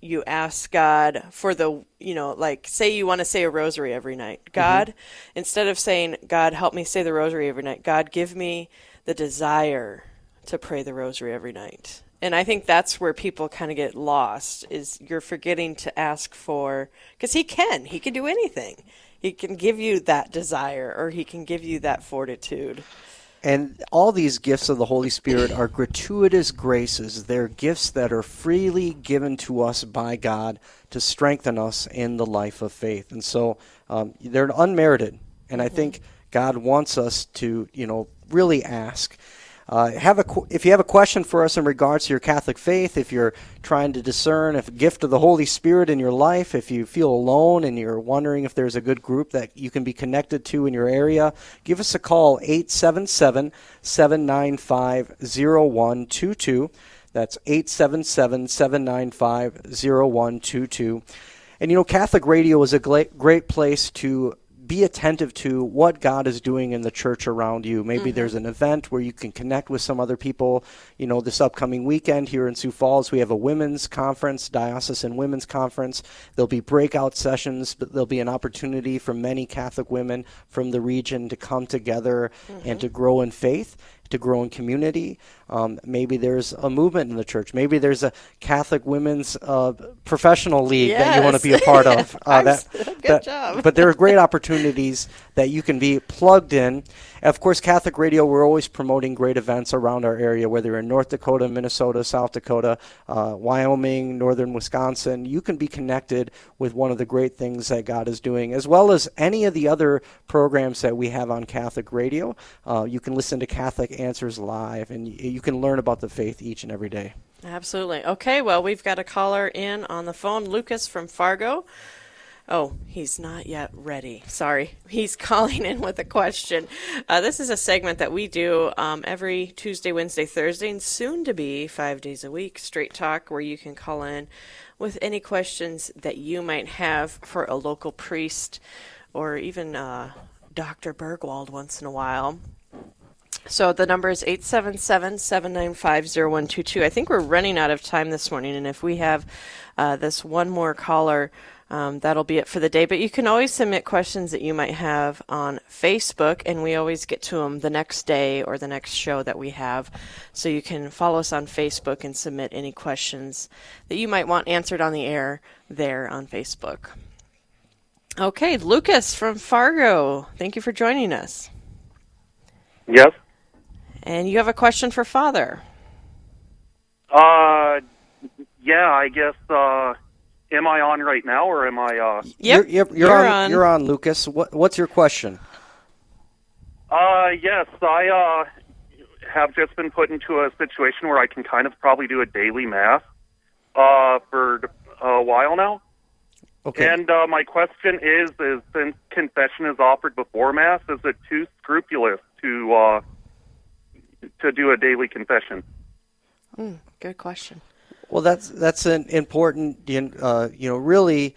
Speaker 6: you ask God for the, you know, like say you want to say a rosary every night. God, instead of saying, God, help me say the rosary every night, God, give me the desire to pray the rosary every night. And I think that's where people kind of get lost is you're forgetting to ask for cuz he can, he can do anything. He can give you that desire or he can give you that fortitude.
Speaker 7: And all these gifts of the Holy Spirit are gratuitous graces. They're gifts that are freely given to us by God to strengthen us in the life of faith. And so um, they're unmerited. And I think God wants us to, you know, really ask. Uh, have a if you have a question for us in regards to your Catholic faith, if you're trying to discern if a gift of the Holy Spirit in your life, if you feel alone and you're wondering if there's a good group that you can be connected to in your area, give us a call 877 795 0122. That's 877 795 0122. And you know, Catholic radio is a great place to be attentive to what God is doing in the church around you. Maybe mm-hmm. there's an event where you can connect with some other people. You know, this upcoming weekend here in Sioux Falls, we have a women's conference, diocesan women's conference. There'll be breakout sessions, but there'll be an opportunity for many Catholic women from the region to come together and to grow in faith to grow in community. Um, maybe there's a movement in the church. Maybe there's a Catholic women's uh, professional league that you want to be a part of. Uh, that,
Speaker 6: good
Speaker 7: that-
Speaker 6: job.
Speaker 7: But there are great opportunities that you can be plugged in. Of course, Catholic Radio, we're always promoting great events around our area, whether in North Dakota, Minnesota, South Dakota, uh, Wyoming, northern Wisconsin. You can be connected with one of the great things that God is doing, as well as any of the other programs that we have on Catholic Radio. Uh, you can listen to Catholic Answers Live, and you can learn about the faith each and every day.
Speaker 6: Absolutely. Okay, well, we've got a caller in on the phone, Lucas from Fargo. Oh, he's not yet ready. Sorry. He's calling in with a question. Uh, this is a segment that we do um, every Tuesday, Wednesday, Thursday, and soon to be five days a week. Straight Talk, where you can call in with any questions that you might have for a local priest or even uh, Dr. Bergwald once in a while. So the number is 877-795-0122. I think we're running out of time this morning, and if we have uh, this one more caller, um, that'll be it for the day. But you can always submit questions that you might have on Facebook, and we always get to them the next day or the next show that we have. So you can follow us on Facebook and submit any questions that you might want answered on the air there on Facebook. Okay, Lucas from Fargo, thank you for joining us.
Speaker 13: Yes.
Speaker 6: And you have a question for Father.
Speaker 13: Uh, yeah, I guess. Uh, am I on right now, or am I? Uh,
Speaker 7: You're, you're, you're on, You're on, Lucas. What, what's your question?
Speaker 13: Uh, yes, I uh have just been put into a situation where I can kind of probably do a daily mass uh for a while now.
Speaker 7: Okay.
Speaker 13: And uh, my question is: is since confession is offered before mass, is it too scrupulous to uh to do a daily confession?
Speaker 6: Hmm, good question.
Speaker 7: Well, that's that's an important, uh, you know, really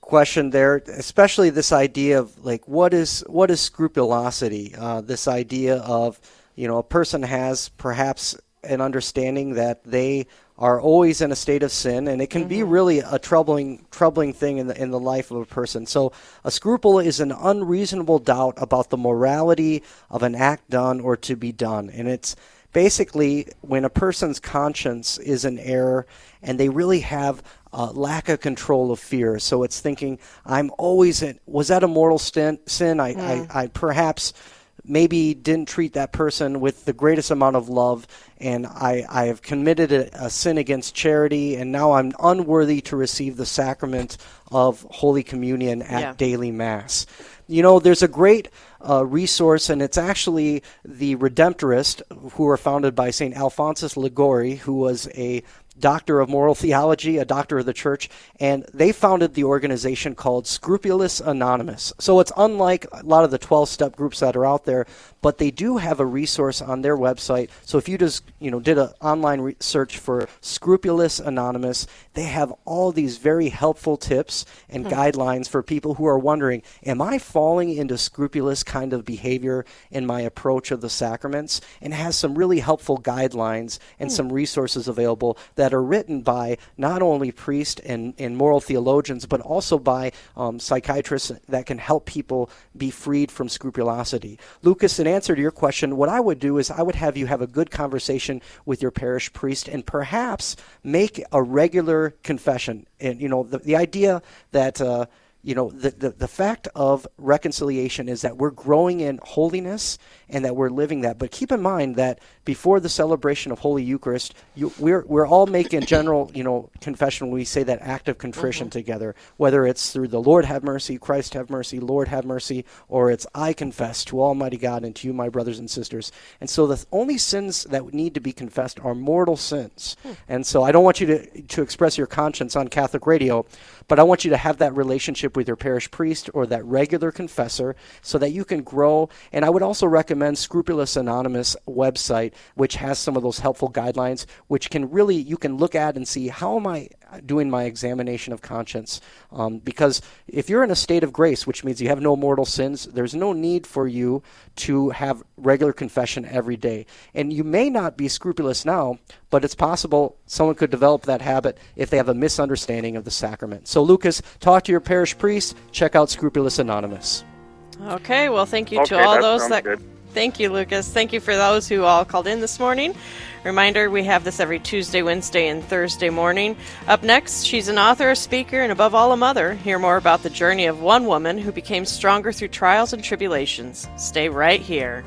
Speaker 7: question there, especially this idea of like what is what is scrupulosity? Uh, this idea of you know a person has perhaps an understanding that they are always in a state of sin, and it can be really a troubling troubling thing in the in the life of a person. So a scruple is an unreasonable doubt about the morality of an act done or to be done, and it's basically when a person's conscience is in error and they really have a lack of control of fear so it's thinking i'm always in was that a mortal sin, sin? I,
Speaker 14: Mm.
Speaker 7: I, I perhaps maybe didn't treat that person with the greatest amount of love and I, I have committed a, a sin against charity and now i'm unworthy to receive the sacrament of holy communion at
Speaker 14: Yeah.
Speaker 7: daily mass you know there's a great uh, resource and it's actually the redemptorist who were founded by st alphonsus liguori who was a doctor of moral theology, a doctor of the church, and they founded the organization called Scrupulous Anonymous. So it's unlike a lot of the 12 step groups that are out there, but they do have a resource on their website. So if you just, you know, did an online re- search for Scrupulous Anonymous, they have all these very helpful tips and
Speaker 14: Hmm.
Speaker 7: guidelines for people who are wondering, am I falling into scrupulous kind of behavior in my approach of the sacraments? And has some really helpful guidelines and some resources available that are written by not only priests and, and moral theologians, but also by um, psychiatrists that can help people be freed from scrupulosity. Lucas, in answer to your question, what I would do is I would have you have a good conversation with your parish priest and perhaps make a regular confession. And, you know, the, the idea that. Uh, you know the, the the fact of reconciliation is that we're growing in holiness and that we're living that but keep in mind that before the celebration of holy eucharist you, we're we're all making general you know confession. When we say that act of contrition mm-hmm. together whether it's through the lord have mercy christ have mercy lord have mercy or it's i confess to almighty god and to you my brothers and sisters. And so the only sins that need to be confessed are mortal sins. Hmm. And so i don't want you to to express your conscience on catholic radio but I want you to have that relationship with your parish priest or that regular confessor so that you can grow. And I would also recommend Scrupulous Anonymous website which has some of those helpful guidelines, which can really you can look at and see how am I doing my examination of conscience. Um, because if you're in a state of grace, which means you have no mortal sins, there's no need for you to have regular confession every day. And you may not be scrupulous now, but it's possible someone could develop that habit if they have a misunderstanding of the sacrament. So, Lucas, talk to your parish priest, check out Scrupulous Anonymous.
Speaker 6: Okay, well, thank you
Speaker 13: Okay,
Speaker 6: to all
Speaker 13: that
Speaker 6: those that.
Speaker 13: good.
Speaker 6: Thank you, Lucas. Thank you for those who all called in this morning. Reminder we have this every Tuesday, Wednesday, and Thursday morning. Up next, she's an author, a speaker, and above all, a mother. Hear more about the journey of one woman who became stronger through trials and tribulations. Stay right here.